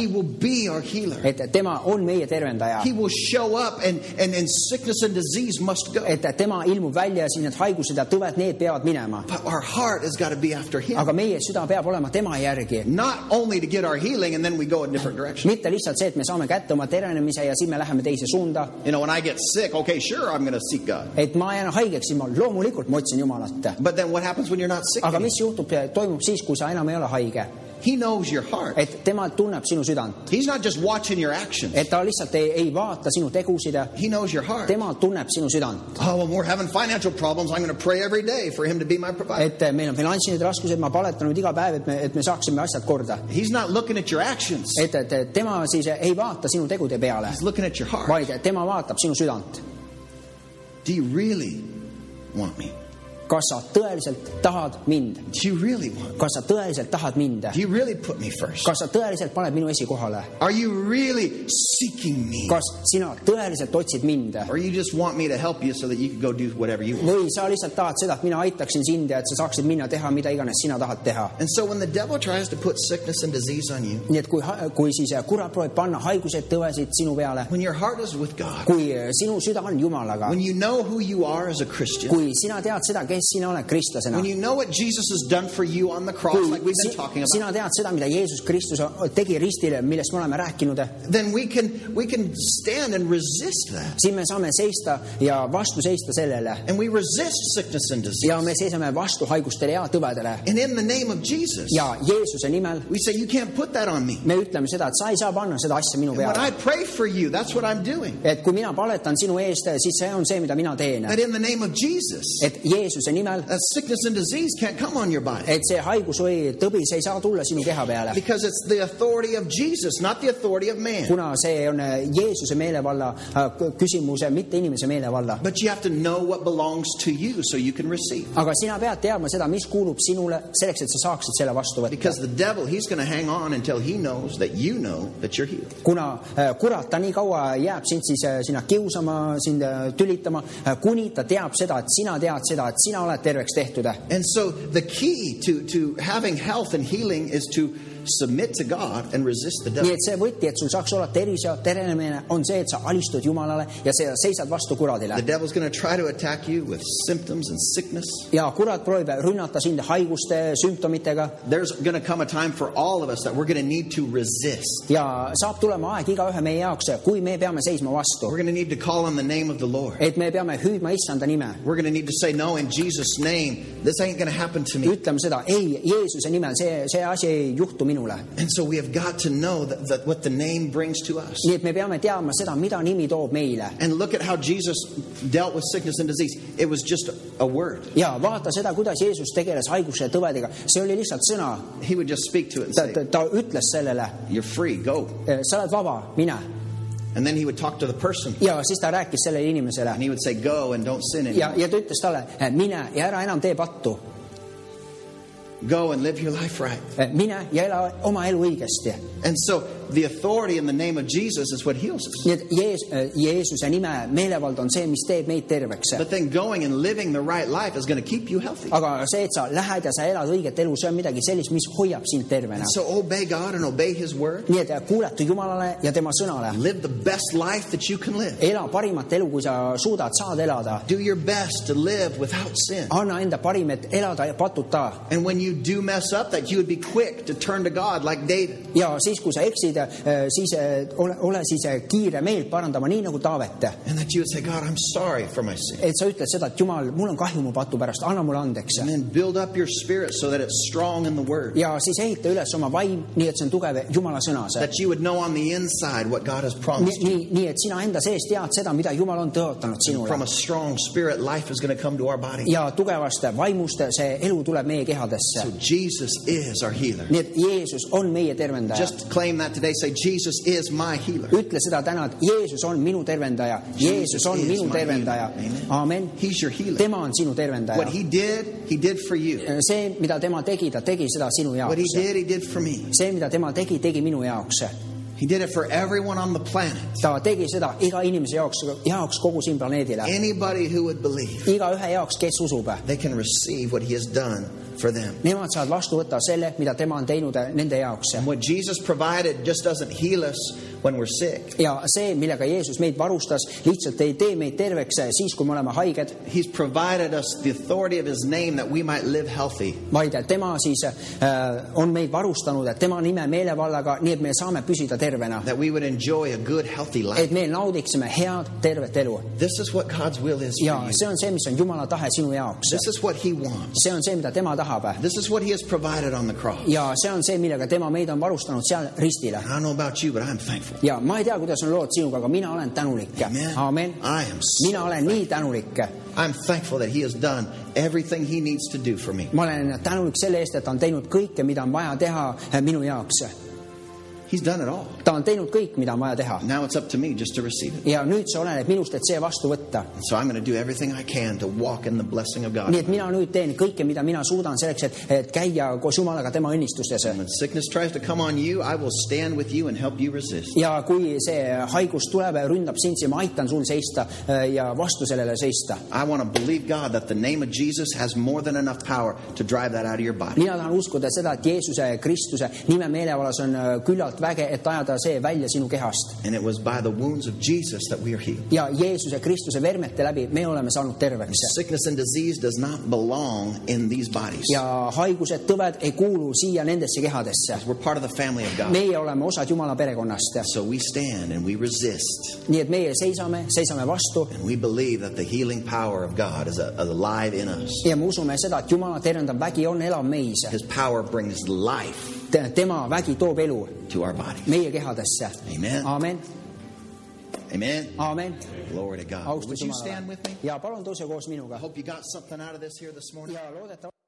Et tema on meie tervendaja and, and, and sickness and disease must go. et tema ilmub välja ja siis need haigused ja tõved, need peavad minema. But our heart has got to be after him. aga meie süda peab olema tema järgi. Not only to get our healing and then we go a different direction. mitte lihtsalt see, et me saame kätte oma tervenemise ja siis me läheme teise suunda. You know, when I get sick, okay, sure, I'm going to seek God. et ma jään haigeks, siis ma loomulikult ma otsin Jumalat. But then what happens when you're not sick? aga anymore? mis juhtub, toimub siis, kui sa enam ei ole haige? He knows your heart. et tema tunneb sinu südant, He's not just watching your actions. et ta lihtsalt ei, ei vaata sinu tegusid, He knows your heart. tema tunneb sinu südant. Oh, when we're having financial problems, I'm going to pray every day for him to be my provider. et meil on finantsilised raskused, ma paletan nüüd iga päev, et me, et me saaksime asjad korda. He's not looking at your actions. et, et tema siis ei vaata sinu tegude peale, He's looking at your heart. vaid tema vaatab sinu südant. Do you really want me? Kas sa tõeliselt tahad mind, really kas sa tõeliselt tahad mind, really put me first? kas sa tõeliselt paned minu esikohale, Are you really seeking me? kas sina tõeliselt otsid mind Or you just want me to help you so that you can go do whatever you want? või sa lihtsalt tahad seda, et mina aitaksin sind ja et sa saaksid minna teha mida iganes sina tahad teha. And so when the devil tries to put sickness and disease on you, nii et kui, kui siis kurat proovib panna haigused, tõvesid sinu peale, when your heart is with God, kui sinu süda on Jumalaga, kui sina tead seda, kes sina oled kristlasena when, you know what Jesus has done for you on the cross, like we've been talking about, sina tead seda, mida Jeesus Kristus tegi ristile, millest me oleme rääkinud, then we can we can stand and resist that. siis me saame seista ja vastu seista sellele And we resist sickness and disease. ja me seisame vastu haigustele ja tõvedele And in the name of Jesus, ja Jeesuse nimel we say, You can't put that on me. me ütleme seda, et sa ei saa panna seda asja minu And when I peale. pray for you, that's what I'm doing. et kui mina paletan sinu eest, siis see on see, mida mina teen. That in the name of Jesus, et Jeesuse Jeesuse nimel, that sickness and disease can't come on your body. et see haigus või tõbis ei saa tulla sinu keha peale. Because it's the authority of Jesus, not the authority of man. kuna see on äh, Jeesuse meelevalla äh, küsimus, mitte inimese meelevalla. But you have to know what belongs to you so you can receive. aga sina pead teadma seda, mis kuulub sinule, selleks, et sa saaksid selle vastu võtta. Because the devil, he's going to hang on until he knows that you know that you're healed. kuna äh, kurat, ta nii kaua jääb sind siis sinna kiusama, sind tülitama, kuni ta teab seda, et sina tead seda, et sina And so the key to, to having health and healing is to submit to God and resist the nii devil. et see võti, et sul saaks olla tervis ja terenemine, on see, et sa alistud Jumalale ja sa seisad vastu kuradile The devil's going to try to attack you with symptoms and sickness. ja kurat proovib rünnata sind haiguste sümptomitega There's going to come a time for all of us that we're going to need to resist. ja saab tulema aeg igaühe meie jaoks, kui me peame seisma vastu We're going to need to call on the name of the Lord. et me peame hüüdma issanda nime, We're going to need to say, No, in Jesus' name, this ain't going to happen to me. ütleme seda ei Jeesuse nimel, see, see asi ei juhtu minule. And so we have got to know that, that what the name brings to us. nii et me peame teadma seda, mida nimi toob meile And look at how Jesus dealt with sickness and disease. It was just a word. ja vaata seda, kuidas Jeesus tegeles haiguse ja tõvedega, see oli lihtsalt sõna, He would just speak to it and ta, ta, ta ütles sellele, You're free, go. sa oled vaba, mine And then he would talk to the person ja siis ta rääkis sellele inimesele and he would say, Go and don't sin ja, anymore. ja ta ütles talle, mine ja ära enam tee pattu, Go and live your life right. mine ja oma elu õigesti. And so the authority in the name of Jesus is what heals us. nii et Jees, Jeesuse nime meelevald on see, mis teeb meid terveks. But then going and living the right life is going to keep you healthy. aga see, et sa lähed ja sa elad õiget elu, see on midagi sellist, mis hoiab sind tervena so obey God and obey his word. nii et kuulata Jumalale ja tema sõnale, Live the best life that you can live. ela parimat elu, kui sa suudad, saad elada. Do your best to live without sin. anna enda parim, et elada patuta And when you do mess up, that you would be quick to turn to God like David. ja siis, kui sa eksid, siis eh, ole, ole siis eh, kiire meelt parandama, nii nagu Taavet. Et sa ütled seda, et Jumal, mul on kahju mu patu pärast, anna mulle andeks. So ja siis ehita üles oma vaim, nii et see on tugev Jumala sõnas. That you would know on the inside what God has nii, nii, nii et sina enda sees tead seda, mida Jumal on tõotanud sinule ja tugevast vaimust see elu tuleb meie kehadesse So Jesus is our healer. nii et Jeesus on meie tervendaja. Just claim that today. Say, Jesus is my healer. ütle seda täna, et Jeesus on minu tervendaja, Jeesus on is minu my tervendaja healer. Amen.. aamen. He's your healer. tema on sinu What tervendaja. he did, he did for you. see, mida tema tegi, ta tegi seda sinu What he jaoks. did, he did for me. see, mida tema tegi, tegi minu jaoks. He did it for everyone on the planet. ta tegi seda iga inimese jaoks, jaoks kogu siin planeedil. Anybody who would believe, igaühe jaoks, kes usub, they can receive what he has done for them. nemad saavad vastu võtta selle, mida tema on teinud äh, nende jaoks. And what Jesus provided just doesn't heal us when we're sick. ja see, millega Jeesus meid varustas, lihtsalt ei tee meid terveks siis, kui me oleme haiged, He's provided us the authority of his name that we might live healthy. vaid tema siis äh, on meid varustanud tema nime meelevallaga, nii et me saame püsida tervena. that we would enjoy a good, healthy life. et me naudiksime head, tervet elu. This is what God's will is for ja you. see on see, mis on Jumala tahe sinu jaoks. This is what He wants. see on see, mida tema tahab. This is what He has provided on the cross. ja see on see, millega tema meid on varustanud seal ristile. I don't know about you, but I'm thankful. Ja ma ei tea, kuidas on lood sinuga, aga mina olen tänulik. Amen. aamen. Mina olen nii tänulik. I'm thankful that He has done everything He needs to do for me. ma olen tänulik selle eest, et ta on teinud kõike, mida on vaja teha eh, minu jaoks. He's done it all. ta on teinud kõik, mida on vaja teha. Now it's up to me just to receive it. ja nüüd see oleneb minust, et see vastu võtta. So I'm going to do everything I can to walk in the blessing of God. nii et mina nüüd teen kõike, mida mina suudan selleks, et, et käia koos Jumalaga tema õnnistustes. When sickness tries to come on you, I will stand with you and help you resist. ja kui see haigus tuleb ja ründab sind, siis ma aitan sul seista eh, ja vastu sellele seista. I want to believe God that the name of Jesus has more than enough power to drive that out of your body. mina tahan uskuda seda, et Jeesuse Kristuse nime meelevallas on eh, küllalt väge, et ajada see välja sinu kehast. And it was by the wounds of Jesus that we are healed. ja Jeesuse Kristuse vermete läbi me oleme saanud terveks. Sickness and disease does not belong in these bodies. ja haigused, tõved ei kuulu siia nendesse kehadesse. We're part of the family of God. meie oleme osad Jumala perekonnast. So we stand and we resist. nii et meie seisame, seisame vastu And we believe that the healing power of God is alive in us. ja me usume seda, et Jumala tervendav vägi on elav meis. His power brings life tema vägi toob elu meie kehadesse. Amen. Amen. aamen. Glory to God. Would you stand with me? ja palun tõuse koos I minuga hope you got something out of this here this morning. ja loodetavasti